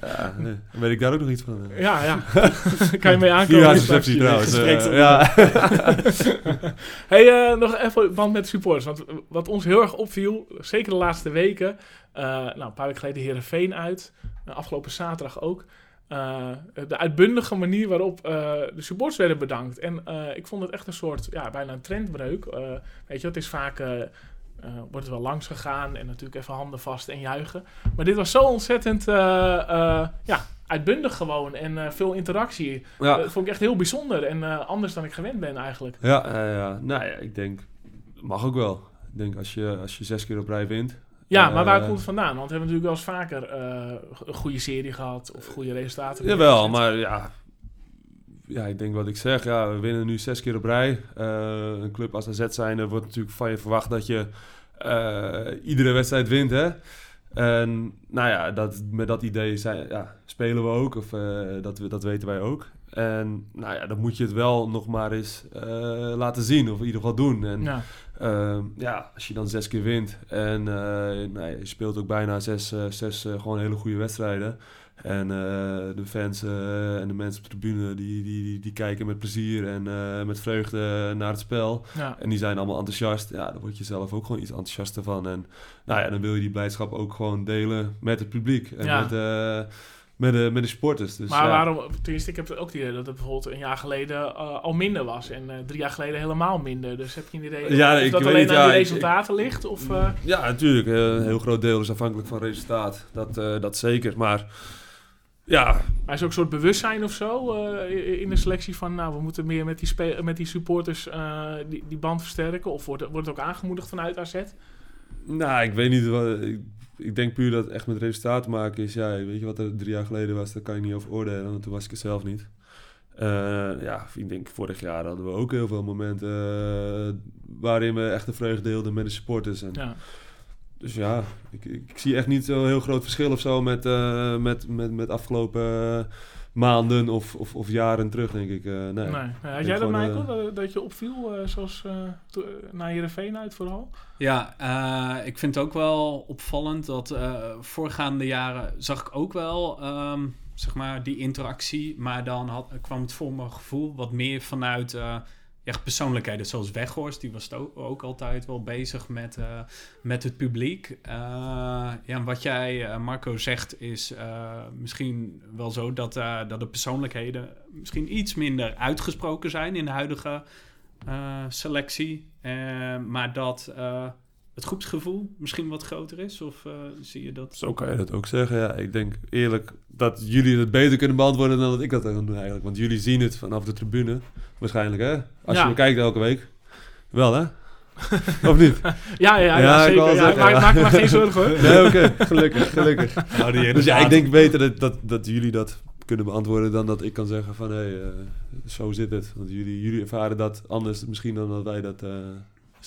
B: [laughs]
C: Ja, nee. Dan weet ik daar ook nog iets van. eh.
B: ja, ja. [laughs] kan je mee aankomen.
C: Nieuwjaarsreceptie
B: straks.
C: trouwens. eh, ja.
B: hey, eh, nog even band met supporters. Want wat ons heel erg opviel, zeker de laatste weken. Eh, nou, een paar weken geleden Herenveen uit. eh, afgelopen zaterdag ook. eh, de uitbundige manier waarop de supporters werden bedankt. En ik vond het echt een soort, ja, bijna een trendbreuk. Weet je, het is vaak, wordt er wel langs gegaan en natuurlijk even handen vast en juichen. Maar dit was zo ontzettend, ja, uitbundig gewoon en veel interactie.
C: Ja.
B: Dat vond ik echt heel bijzonder en anders dan ik gewend ben eigenlijk.
C: Ja, ja, ja. nou ja, ik denk, mag ook wel. Ik denk als je, als je zes keer op rij wint.
B: Ja,
C: Eh,
B: maar waar komt het vandaan? Want we hebben natuurlijk wel eens vaker eh, een goede serie gehad of goede resultaten.
C: Jawel, maar ja, ja, ik denk wat ik zeg. Ja, we winnen nu zes keer op rij. Eh, een club als AZ zijnde wordt natuurlijk van je verwacht dat je eh, iedere wedstrijd wint, hè. En nou ja, dat, met dat idee zijn, ja, spelen we ook, of eh, dat, we- dat weten wij ook. En nou ja, dan moet je het wel nog maar eens eh, laten zien, of in ieder geval doen. En
B: Ja,
C: Ehm, ja, als je dan zes keer wint en eh, nou je speelt ook bijna zes, eh, zes eh, gewoon hele goede wedstrijden. En de fans en de mensen op de tribune die, die, die, die kijken met plezier en met vreugde naar het spel.
B: ja.
C: En die zijn allemaal enthousiast. Ja, dan word je zelf ook gewoon iets enthousiaster van. En nou ja, dan wil je die blijdschap ook gewoon delen met het publiek en
B: Ja.
C: met, met, de, met de sporters. Dus,
B: maar
C: ja.
B: waarom, tenminste, ik heb ook het idee dat het bijvoorbeeld een jaar geleden eh, al minder was. En eh, drie jaar geleden helemaal minder. Dus heb je een idee
C: Ja,
B: of dat alleen
C: niet,
B: aan
C: ja,
B: de
C: ik-
B: resultaten ligt? Of, eh,
C: Ja, natuurlijk. een heel groot deel is afhankelijk van resultaat. Dat, dat zeker. Maar ja,
B: maar is er ook een soort bewustzijn of zo in de selectie van... nou, we moeten meer met die, met die supporters die, die band versterken? Of wordt, wordt het ook aangemoedigd vanuit AZ?
C: Nou, ik weet niet. Wat, ik, ik denk puur dat het echt met resultaat te maken is. Ja, weet je wat er drie jaar geleden was, daar kan je niet over oordelen. Want toen was ik er zelf niet. Eh, ja, ik denk vorig jaar hadden we ook heel veel momenten eh, waarin we echt de vreugde deelden met de supporters. En,
B: Ja.
C: Dus ja, ik, ik, zie echt niet zo'n heel groot verschil of zo met, eh, met, met, met afgelopen maanden of, of, of jaren terug, denk ik. Eh, nee.
B: Nee. Had
C: denk
B: jij dat, Michael?
C: eh,
B: dat, je opviel, eh, zoals uh, naar Heerenveen uit vooral?
A: Ja, uh, ik vind het ook wel opvallend dat uh, voorgaande jaren zag ik ook wel um, zeg maar die interactie, maar dan had, kwam het voor mijn gevoel wat meer vanuit uh, ja, persoonlijkheden, zoals Weghorst, die was ook, altijd wel bezig met, met het publiek. ja, en wat jij, Marco, zegt is misschien wel zo dat, dat de persoonlijkheden misschien iets minder uitgesproken zijn in de huidige uh, selectie. Uh, maar dat uh, het groepsgevoel misschien wat groter is? Of zie je dat?
C: Zo kan je dat ook zeggen. Ja, ik denk eerlijk dat jullie het beter kunnen beantwoorden dan dat ik dat kan doen eigenlijk. Want jullie zien het vanaf de tribune. Waarschijnlijk hè? Als
B: Ja.
C: je kijkt elke week. Wel hè? [laughs] of niet?
B: Ja, ja, ja, zeker. Ja,
C: zeggen,
B: maak,
C: ja.
B: maak maar geen zorgen hoor. [laughs]
C: Nee, oké. Gelukkig, gelukkig.
A: Nou, die
C: Dus ja, ik denk beter dat, dat, dat jullie dat kunnen beantwoorden dan dat ik kan zeggen van hé, hey, eh, zo zit het. Want jullie, jullie ervaren dat anders misschien dan dat wij dat eh.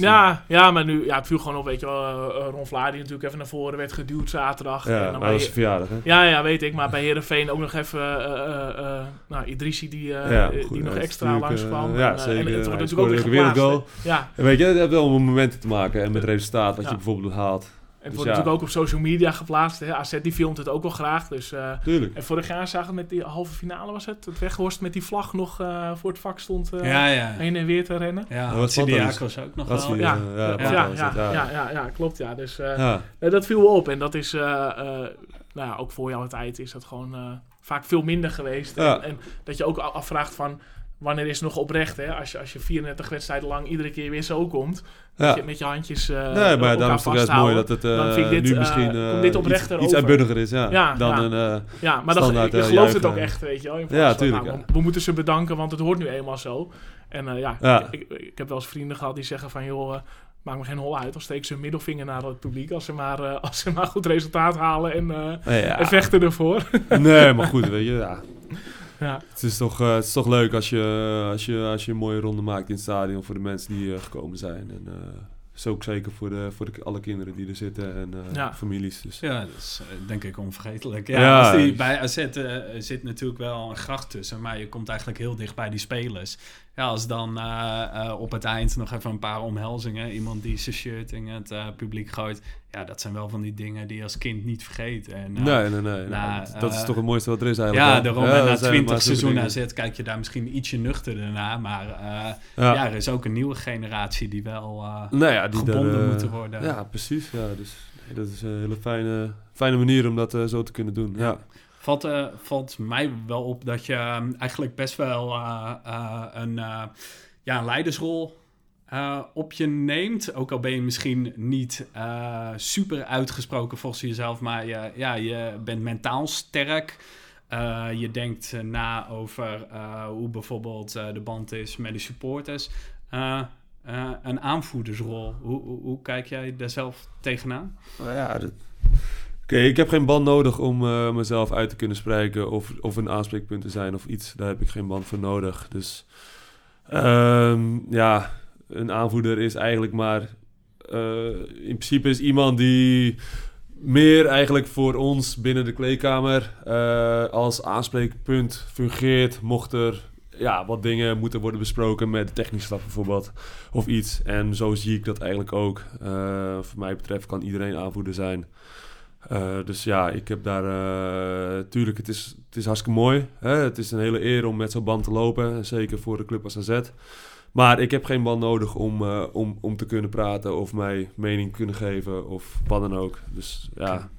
B: Ja, ja, maar nu, ja, het viel gewoon op, weet je wel, eh, Ron Vlaar die natuurlijk even naar voren werd geduwd zaterdag. en
C: Ja,
B: dan bij-
C: dat was zijn verjaardag hè?
B: ja, ja, weet ik, maar bij Heerenveen ook nog even, eh, eh, eh, nou, Idrissi die, eh,
C: Ja,
B: eh,
C: goed,
B: die nog extra langskwam.
C: eh, ja,
B: en, eh,
C: zeker.
B: En het wordt natuurlijk ook weer
C: een goal.
B: Ja,
C: En weet je, het heeft wel met momenten te maken en met resultaat wat je bijvoorbeeld haalt.
B: Het
C: Dus
B: wordt
C: ja.
B: natuurlijk ook op social media geplaatst. Hè. AZ die filmt het ook wel graag, dus... eh,
C: Tuurlijk.
B: en vorig jaar zagen we met die halve finale was het, het Weghorst met die vlag nog eh, voor het vak stond eh,
A: ja, ja.
B: heen en weer te rennen.
A: Ja,
C: Dat
A: wat
C: was.
A: Sidiakos ook nog
C: Dat
A: wel.
C: zie je,
B: ja.
C: ja,
B: Ja,
C: wat
B: ja, ja,
C: het,
B: ja, ja, ja, klopt ja. Dus eh, dat viel wel op en dat is, eh, eh, nou ja, ook voor jouw tijd is dat gewoon eh, vaak veel minder geweest.
C: Ja.
B: En, en dat je ook afvraagt van, wanneer is het nog oprecht hè? Als je, als je 34 wedstrijden lang iedere keer weer zo komt,
C: Ja.
B: met, je, met je handjes eh
C: Nee, maar daarom is het juist mooi
B: vasthouden.
C: dat het eh,
B: Dan vind ik dit,
C: nu
B: eh,
C: misschien
B: dit
C: iets, iets uitbundiger is, ja.
B: Ja,
C: dan
B: ja.
C: een...
B: Ja, maar dat, je, je gelooft het ook echt, weet je wel. in
C: Ja, tuurlijk,
B: nou, we, we moeten ze bedanken, want het hoort nu eenmaal zo. En ja. Ik, ik, ik heb wel eens vrienden gehad die zeggen van, joh, maak me geen hol uit. Of steek ze een middelvinger naar het publiek als ze maar, als ze maar goed resultaat halen en, en vechten ervoor.
C: nee, maar goed, weet je, ja.
B: Ja.
C: Het is toch, eh, het is toch leuk als je, als, je, als je een mooie ronde maakt in het stadion voor de mensen die eh, gekomen zijn. En eh is ook zeker voor, de, voor de, alle kinderen die er zitten en eh,
B: Ja.
C: families. Dus.
A: Ja, dat is eh, denk ik onvergetelijk. Ja, die, bij AZ eh, zit natuurlijk wel een gracht tussen, maar je komt eigenlijk heel dicht bij die spelers. Ja, als dan eh, eh, op het eind nog even een paar omhelzingen, iemand die zijn shirt in het eh, publiek gooit. Ja, dat zijn wel van die dingen die je als kind niet vergeet. En,
C: nee, nee, nee. dat, is toch het mooiste wat er is eigenlijk.
A: Ja, daarom.
C: Ja,
A: na
C: zijn
A: 20
C: maar zulke
A: seizoenen. AZ kijk je daar misschien ietsje nuchterder naar. Maar
C: Ja.
A: er is ook een nieuwe generatie die wel
C: Nou ja, die
A: gebonden moeten worden.
C: Ja, precies. Ja, dus nee, dat is een hele fijne, fijne manier om dat zo te kunnen doen. Ja.
A: Valt, eh, valt mij wel op dat je ehm, eigenlijk best wel eh, eh, een, ja, een leidersrol op je neemt. Ook al ben je misschien niet super uitgesproken volgens jezelf, maar je, ja, je bent mentaal sterk. Je denkt na over hoe bijvoorbeeld de band is met de supporters. Een aanvoerdersrol. Hoe, hoe, hoe kijk jij daar zelf tegenaan?
C: Nou ja, dat- Oké, ik heb geen band nodig om eh, mezelf uit te kunnen spreken of, of een aanspreekpunt te zijn of iets. Daar heb ik geen band voor nodig. Dus ehm, ja, een aanvoerder is eigenlijk maar... eh, in principe is iemand die meer eigenlijk voor ons binnen de kleedkamer eh, als aanspreekpunt fungeert. Mocht er ja, wat dingen moeten worden besproken met de technische bijvoorbeeld of iets. En zo zie ik dat eigenlijk ook. Eh voor mij betreft kan iedereen aanvoerder zijn. Eh, dus ja, ik heb daar... eh, tuurlijk, het is, het is hartstikke mooi. Hè? Het is een hele eer om met zo'n band te lopen. Zeker voor de club als AZ. Maar ik heb geen band nodig om, eh, om, om te kunnen praten of mij mening kunnen geven of wat dan ook. Dus ja,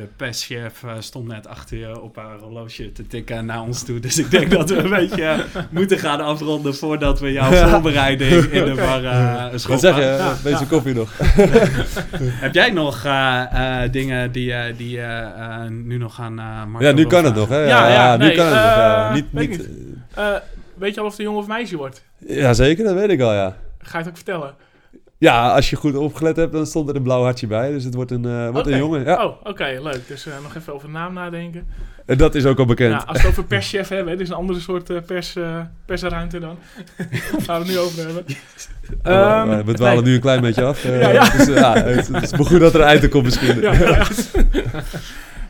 A: De perschef eh, stond net achter je op haar horloge te tikken naar ons toe. Dus ik denk dat we een [laughs] beetje eh, moeten gaan afronden voordat we jouw voorbereiding in de war eh
C: wat
A: schoppen.
C: zeg je?
B: Ja,
C: Beetje
B: ja.
C: koffie nog. [laughs]
A: Heb jij nog eh, eh, dingen die, eh, die nu nog gaan uh, Marco
C: Ja, nu kan het nog. Hè?
B: Ja, ja,
C: nu
B: nee,
C: kan het nog.
B: Eh,
C: Niet,
B: weet
C: niet,
B: Eh, weet je al of het een jongen of meisje wordt?
C: ja, zeker, dat weet ik al, ja.
B: Ga je het ook vertellen?
C: Ja, als je goed opgelet hebt, dan stond er een blauw hartje bij. Dus het wordt een, eh, wordt een jongen. Ja.
B: Oh, oké, leuk. Dus eh, nog even over de naam nadenken.
C: En dat is ook al bekend.
B: Ja, als we het over perschef [laughs] hebben, dit is een andere soort eh, pers, persruimte dan. [laughs] Waar we het nu over hebben. Ehm,
C: we dwalen
B: nee.
C: nu een klein beetje af.
B: Ja, ja.
C: Dus, ja, het, het is maar goed dat er een eind komt misschien.
B: Ja, ja, ja. [laughs]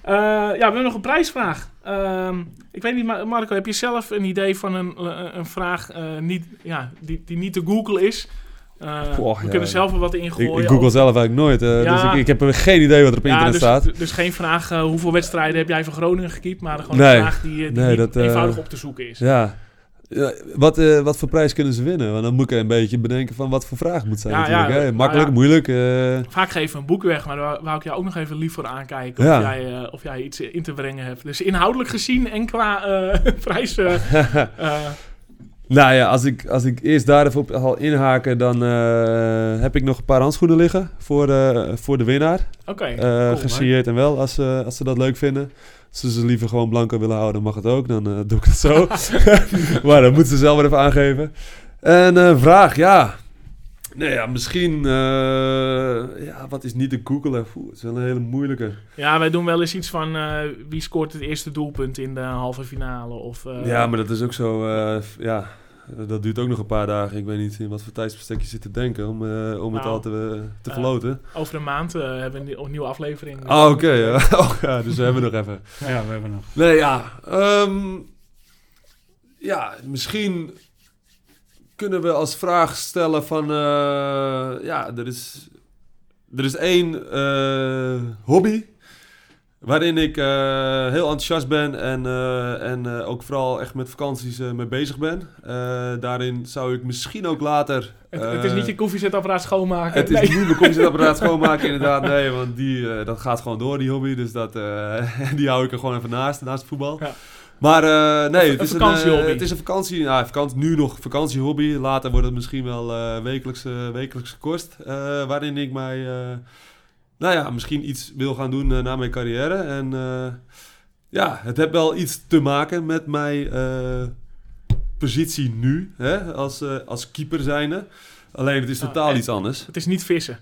B: Ja, we hebben nog een prijsvraag. Ehm, ik weet niet, Ma- Marco, heb je zelf een idee van een, een vraag niet, ja, die, die niet te Google is? Eh, we
C: ja.
B: kunnen zelf er wat in
C: Ik, google zelf eigenlijk nooit. eh,
B: Ja.
C: Dus ik, ik heb geen idee wat er op
B: ja,
C: internet
B: dus,
C: staat.
B: dus geen vraag eh, hoeveel wedstrijden heb jij voor Groningen gekiept, maar gewoon
C: Nee.
B: een vraag die, die
C: Nee,
B: niet
C: dat,
B: eenvoudig op te zoeken is.
C: Ja. Wat, wat voor prijs kunnen ze winnen? Want dan moet ik een beetje bedenken van wat voor vraag moet zijn natuurlijk. hè.
B: nou
C: Makkelijk, moeilijk.
B: Vaak geven we een boek weg, maar daar wou ik jou ook nog even lief voor aankijken of, jij, of jij iets in te brengen hebt. Dus inhoudelijk gezien en qua [laughs] prijs... [laughs] eh, eh,
C: nou ja, als ik, als ik eerst daar even op al inhaken, dan eh, heb ik nog een paar handschoenen liggen voor, eh, voor de winnaar.
B: Oké,
C: Eh
B: cool,
C: gesigneerd en wel, als, ze als ze dat leuk vinden. Als ze ze liever gewoon blanco willen houden, mag het ook. Dan eh, doe ik het zo. [laughs] [laughs] maar dan moeten ze zelf maar even aangeven. En eh, vraag, ja. Nee, ja, misschien... eh, ja, wat is niet te googelen? Oeh, het is wel een hele moeilijke.
B: Ja, wij doen wel eens iets van eh, wie scoort het eerste doelpunt in de halve finale. Of, eh,
C: ja, maar dat is ook zo... eh, ja, dat duurt ook nog een paar dagen. Ik weet niet in wat voor tijdsbestek je zit te denken om, eh, om het
B: Nou,
C: al te, te verloten.
B: Over een maand eh, hebben we een, nieuw- een nieuwe aflevering.
C: Ah, oké. ja. [laughs] Oh, ja, dus we hebben nog even.
A: Ja, we hebben nog.
C: Nee, ja. ehm, ja, misschien kunnen we als vraag stellen van... eh, ja, er is, er is één eh, hobby... waarin ik eh, heel enthousiast ben... en, en ook vooral echt met vakanties mee bezig ben. Daarin zou ik misschien ook later...
B: Het, het is niet je koffiezetapparaat schoonmaken.
C: het is niet mijn koffiezetapparaat [laughs] schoonmaken, inderdaad. Nee, want die, dat gaat gewoon door, die hobby. Dus dat, [laughs] die hou ik er gewoon even naast, naast voetbal.
B: Ja.
C: Maar eh, nee, het, is een, eh, het is een vakantie. Ja, vakantie, nu nog vakantiehobby. Later wordt het misschien wel eh wekelijks, eh, wekelijkse kost. waarin ik mij, nou ja, misschien iets wil gaan doen na mijn carrière. En ja, het heeft wel iets te maken met mijn positie nu, hè, als, als keeper zijnde. Alleen het is
B: Ah,
C: totaal iets anders.
B: Het is niet vissen.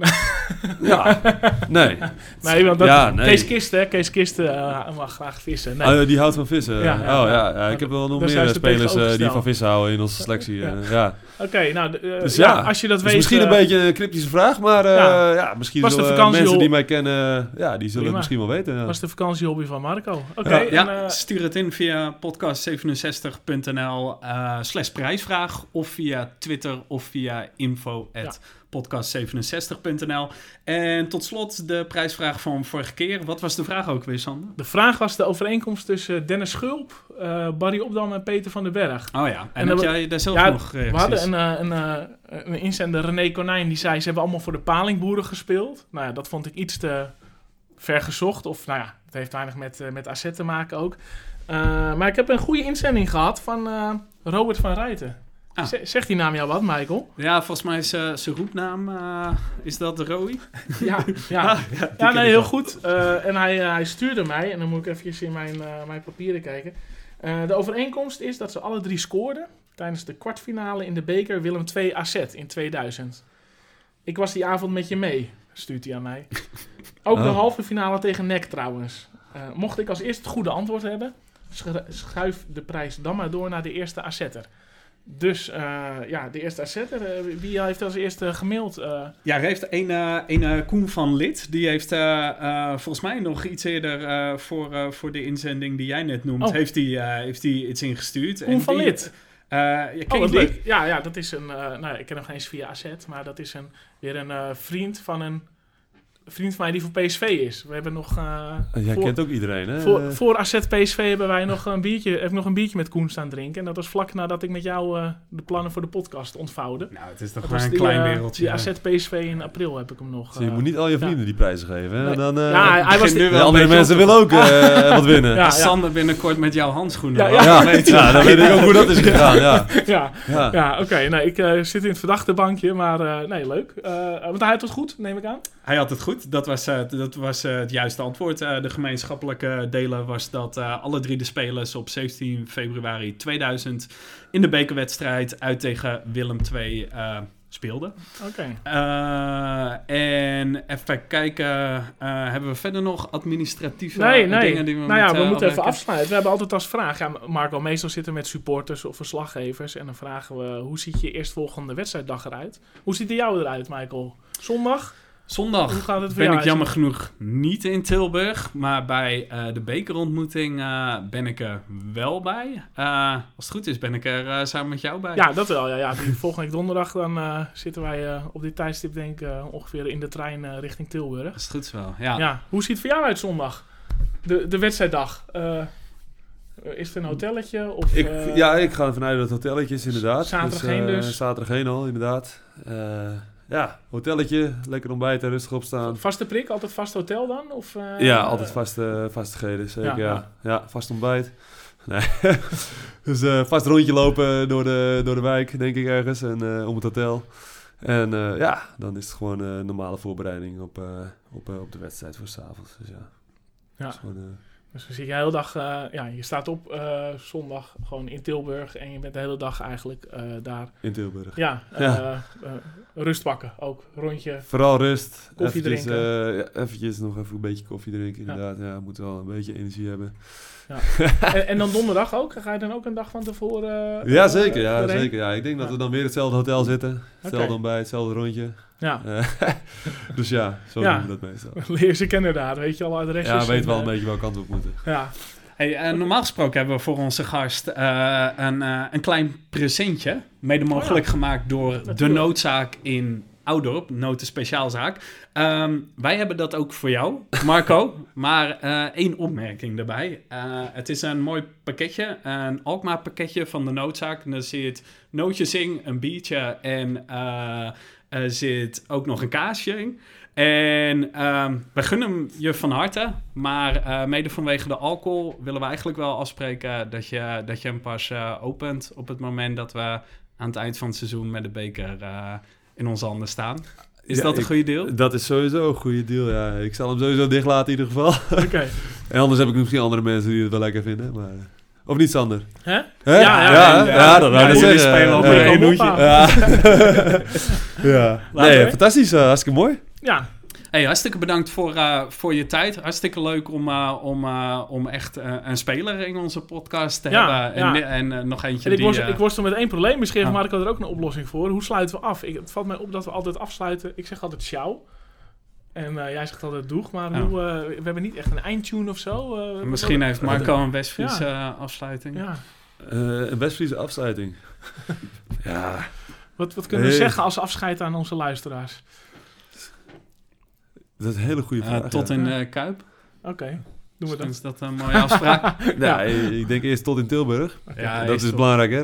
B: [laughs]
C: Ja, nee.
B: Nee, want dat,
C: Ja, nee.
B: Kees Kisten, Kees Kisten eh, mag graag vissen. Nee.
C: Oh, die houdt van vissen.
B: Ja, ja,
C: oh
B: ja.
C: ik heb wel nog meer spelers eh, die van vissen houden in onze selectie.
B: Ja. Oké, nou, eh,
C: Dus
B: ja,
C: ja,
B: als je dat
C: Dus
B: weet...
C: misschien een
B: eh,
C: beetje een cryptische vraag, maar eh,
B: Ja.
C: ja. misschien
B: Was de
C: mensen die mij kennen, ja, die zullen
B: Prima.
C: het misschien wel weten. Ja.
B: was de vakantiehobby van Marco. Oké,
C: Ja.
B: en,
A: Ja,
B: eh,
A: stuur het in via podcast67.nl eh slash prijsvraag of via Twitter of via info at podcast67.nl. En tot slot de prijsvraag van vorige keer. Wat was de vraag ook weer, Sander?
B: de vraag was de overeenkomst tussen Dennis Schulp, eh, Barry Opdam en Peter van den Berg.
A: Oh ja, en,
B: En
A: heb
B: dan-
A: jij daar zelf
B: Ja,
A: nog
B: We
A: reacties?
B: hadden een, eh, een, eh, een inzender, René Konijn, die zei... ze hebben allemaal voor de palingboeren gespeeld. Nou ja, dat vond ik iets te ver gezocht. Of nou ja, het heeft weinig met, eh, met AZ te maken ook. Eh, maar ik heb een goede inzending gehad van eh, Robert van Rijten.
A: Ah.
B: Zegt die naam jou wat, Michael?
A: Ja, volgens mij is eh, zijn roepnaam, eh, is dat Roy? [laughs]
B: Ja, ja. [laughs]
A: Ah,
B: Ja,
A: ken
B: nee, heel goed. Eh, en hij, eh, hij stuurde mij, en dan moet ik even in mijn, eh, mijn papieren kijken. Eh, de overeenkomst is dat ze alle drie scoorden tijdens de kwartfinale in de beker Willem II AZ in 2000. Ik was die avond met je mee, stuurt hij aan mij. [laughs] Ook de
C: Oh.
B: halve finale tegen NEC trouwens. Eh, mocht ik als eerste het goede antwoord hebben, schu- schuif de prijs dan maar door naar de eerste AZ'er. Dus eh, ja, de eerste AZ'er, eh, wie heeft als eerste gemaild? eh?
A: Ja, er heeft een, een Koen van Lid. Die heeft volgens mij nog iets eerder voor, voor de inzending die jij net noemt,
B: Oh.
A: heeft hij heeft hij iets ingestuurd.
B: Koen
A: En
B: van
A: die-
B: Lid.
A: eh, ja, ken
B: Oh,
A: die?
B: leuk. Ja, ja, dat is een... nou, ik ken hem geen eens via AZ, maar dat is een, weer een vriend van een vriend van mij die voor PSV is. We hebben nog... eh,
C: Jij
B: voor,
C: kent ook iedereen, hè?
B: voor, voor AZ PSV hebben wij nog een biertje, heb ik nog een biertje met Koen staan drinken. En dat was vlak nadat ik met jou eh, de plannen voor de podcast ontvouwde.
A: Nou, het is toch
B: Dat
A: maar
B: was
A: een
B: die,
A: klein
B: eh,
A: wereldje.
B: Die AZ PSV in april heb ik hem nog.
C: Dus je moet niet al je vrienden die prijzen geven, hè?
B: Nee.
C: Dan, eh,
B: ja, hij, was...
A: nu wel
C: andere
A: een beetje
C: mensen willen ook eh, wat winnen. [laughs]
B: Ja,
A: Sander binnenkort met jouw handschoenen
B: Ja, ja.
A: dan weet
C: Ja, dan weet ik ook hoe dat is [laughs] gegaan, ja.
B: ja,
C: ja.
B: ja oké. nee, ik eh, zit in het verdachte bankje, maar eh, nee, leuk. Eh want hij had het goed, neem ik aan.
A: Hij had het goed. Dat was, eh, dat was eh, het juiste antwoord. Eh, de gemeenschappelijke delen was dat alle drie de spelers op 17 februari 2000 in de bekerwedstrijd uit tegen Willem II eh, speelde.
B: Oké.
A: En even kijken, hebben we verder nog administratieve
B: Nee, nee.
A: dingen die we
B: nou ja, we moeten even afsluiten. We hebben altijd als vraag, ja, Marco, meestal zitten we met supporters of verslaggevers. En dan vragen we, hoe ziet je eerstvolgende wedstrijddag eruit? Hoe ziet de jou eruit, Michael? Zondag?
A: Zondag
B: Hoe gaat het voor
A: ben
B: jou
A: ik jammer genoeg niet in Tilburg, maar bij eh, de bekerontmoeting eh, ben ik er wel bij. Eh, als het goed is ben ik er eh, samen met jou bij.
B: Ja, dat wel. Ja, ja. Die volgende week donderdag dan eh, zitten wij eh, op dit tijdstip denk ik eh, ongeveer in de trein eh, richting Tilburg.
A: Als het goed is wel, ja.
B: Ja. Hoe ziet het voor jou uit zondag? De, de wedstrijddag. Eh, is het een hotelletje? Of,
C: Ik, ja, ik ga vanuit het hotelletje inderdaad.
B: Zaterdag
C: eh,
B: heen dus.
C: Zaterdag heen al, inderdaad. Ja, hotelletje, lekker ontbijten, rustig opstaan.
B: Vaste prik? Altijd vast hotel dan? Of, eh,
C: Ja, altijd vaste, vastigheden, zeker.
B: Ja,
C: Ja, vast ontbijt. Nee. [laughs] dus eh, vast rondje lopen door de, door de wijk, denk ik ergens, en eh, om het hotel. En ja, dan is het gewoon een normale voorbereiding op, op, op de wedstrijd voor s'avonds. Dus ja,
B: Ja.
C: gewoon,
B: Dus dan zit je de hele dag, eh, ja, je staat op eh, zondag gewoon in Tilburg en je bent de hele dag eigenlijk eh, daar.
C: in Tilburg.
B: Ja,
C: Ja.
B: rust pakken ook. Rondje.
C: Vooral rust.
B: Koffie
C: eventjes,
B: drinken.
C: ja, eventjes nog even een beetje koffie drinken, inderdaad. Ja, we moeten wel een beetje energie hebben.
B: en, en dan donderdag ook? Ga je dan ook een dag van tevoren?
C: Ja, zeker. Ja, zeker ja. Ik denk dat
B: Ja.
C: we dan weer hetzelfde hotel zitten. Hetzelfde
B: Oké.
C: ontbijt, hetzelfde rondje.
B: Ja,
C: Eh, [laughs] dus ja, zo
B: Ja.
C: doen we dat meestal. [laughs]
B: leer ze kennen daar. Weet je al adresjes?
C: Ja, we weten wel
B: en,
C: een
B: eh,
C: beetje welke kant we op moeten.
B: Ja,
A: Hey, eh, normaal gesproken hebben we voor onze gast eh, een, eh, een klein presentje. Mede mogelijk gemaakt door de
B: Oh
A: noodzaak in Oudorp, Noten Speciaalzaak. Ehm, wij hebben dat ook voor jou, Marco. [laughs] maar eh, één opmerking daarbij. Eh, het is een mooi pakketje, een Alkmaar pakketje van de noodzaak. En daar zit nootjes in, een biertje en eh, er zit ook nog een kaasje in. En ehm we gunnen hem je van harte, maar eh, mede vanwege de alcohol willen we eigenlijk wel afspreken dat je, dat je hem pas eh, opent op het moment dat we aan het eind van het seizoen met de beker in onze handen staan. Is
C: Ja,
A: dat een goede deal?
C: Dat is sowieso een goede deal, ja. Ik zal hem sowieso dicht laten in ieder geval.
B: oké. [laughs]
C: En anders heb ik misschien andere mensen die het wel lekker vinden, maar... Of niet, Sander?
B: Hè?
C: Hè?
B: Ja, ja,
C: ja,
B: ja.
C: ja, dat wou
A: Ja,
C: ik zeggen.
A: spelen
B: op
A: hoedje.
B: aan.
C: Ja. ja. [laughs] Nee, fantastisch. eh, hartstikke mooi.
B: Ja,
A: Hey, hartstikke bedankt voor, eh, voor je tijd. Hartstikke leuk om, eh, om, eh, om echt eh, een speler in onze podcast te
B: Ja,
A: hebben.
B: ja.
A: En, en nog eentje
B: en ik,
A: die...
B: worstel, ik worstel met één probleem. Misschien heeft
A: Ah.
B: Marco er ook een oplossing voor. Hoe sluiten we af? Ik, het valt mij op dat we altijd afsluiten. Ik zeg altijd ciao. En eh, jij zegt altijd doeg. Maar
A: Ja.
B: hoe, eh, we hebben niet echt een eindtune of zo. eh,
A: Misschien
B: wat-
A: heeft Marco een Westfriese
B: Ja.
A: afsluiting.
B: Ja.
C: Eh, een Westfriese afsluiting. [laughs] ja,
B: Wat, wat kunnen we zeggen als afscheid aan onze luisteraars?
C: dat is een hele goede vraag.
A: tot
C: ja.
A: in Kuip.
B: Oké, doen we dat.
A: Is dat een mooie afspraak? [laughs] [laughs]
C: Ja, ik denk eerst tot in Tilburg.
A: ja,
C: dat is
A: tot-
C: belangrijk, hè?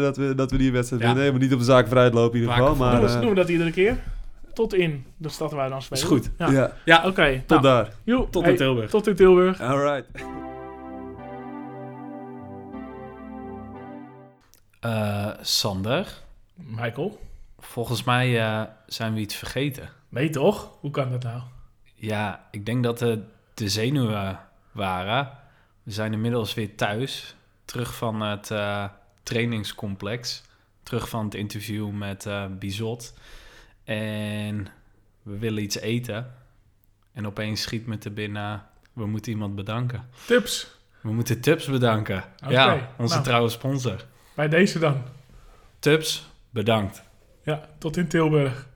C: dat, we, dat we die wedstrijd
A: Ja.
C: winnen. Maar niet op de zaken vooruit lopen in ieder geval. Maar,
B: doen, we, doen we dat iedere keer? Tot in de stad waar we dan spelen.
A: Is goed.
B: Ja.
C: ja.
A: Ja,
B: Oké,
C: tot
B: nou,
C: daar.
B: joe,
A: tot
B: hey,
A: in Tilburg.
B: Tot in Tilburg.
C: Alright.
A: Eh, Sander,
B: Michael?
A: volgens mij eh, zijn we iets vergeten.
B: Nee toch? Hoe kan dat nou?
A: Ja, ik denk dat het de zenuwen waren. We zijn inmiddels weer thuis. Terug van het eh, trainingscomplex. Terug van het interview met eh Bizot. En we willen iets eten. En opeens schiet me te binnen... We moeten iemand bedanken.
B: Tips
A: We moeten Tubs bedanken. Ja, onze
B: nou.
A: trouwe sponsor.
B: bij deze dan.
A: Tubs, bedankt.
B: Ja, tot in Tilburg.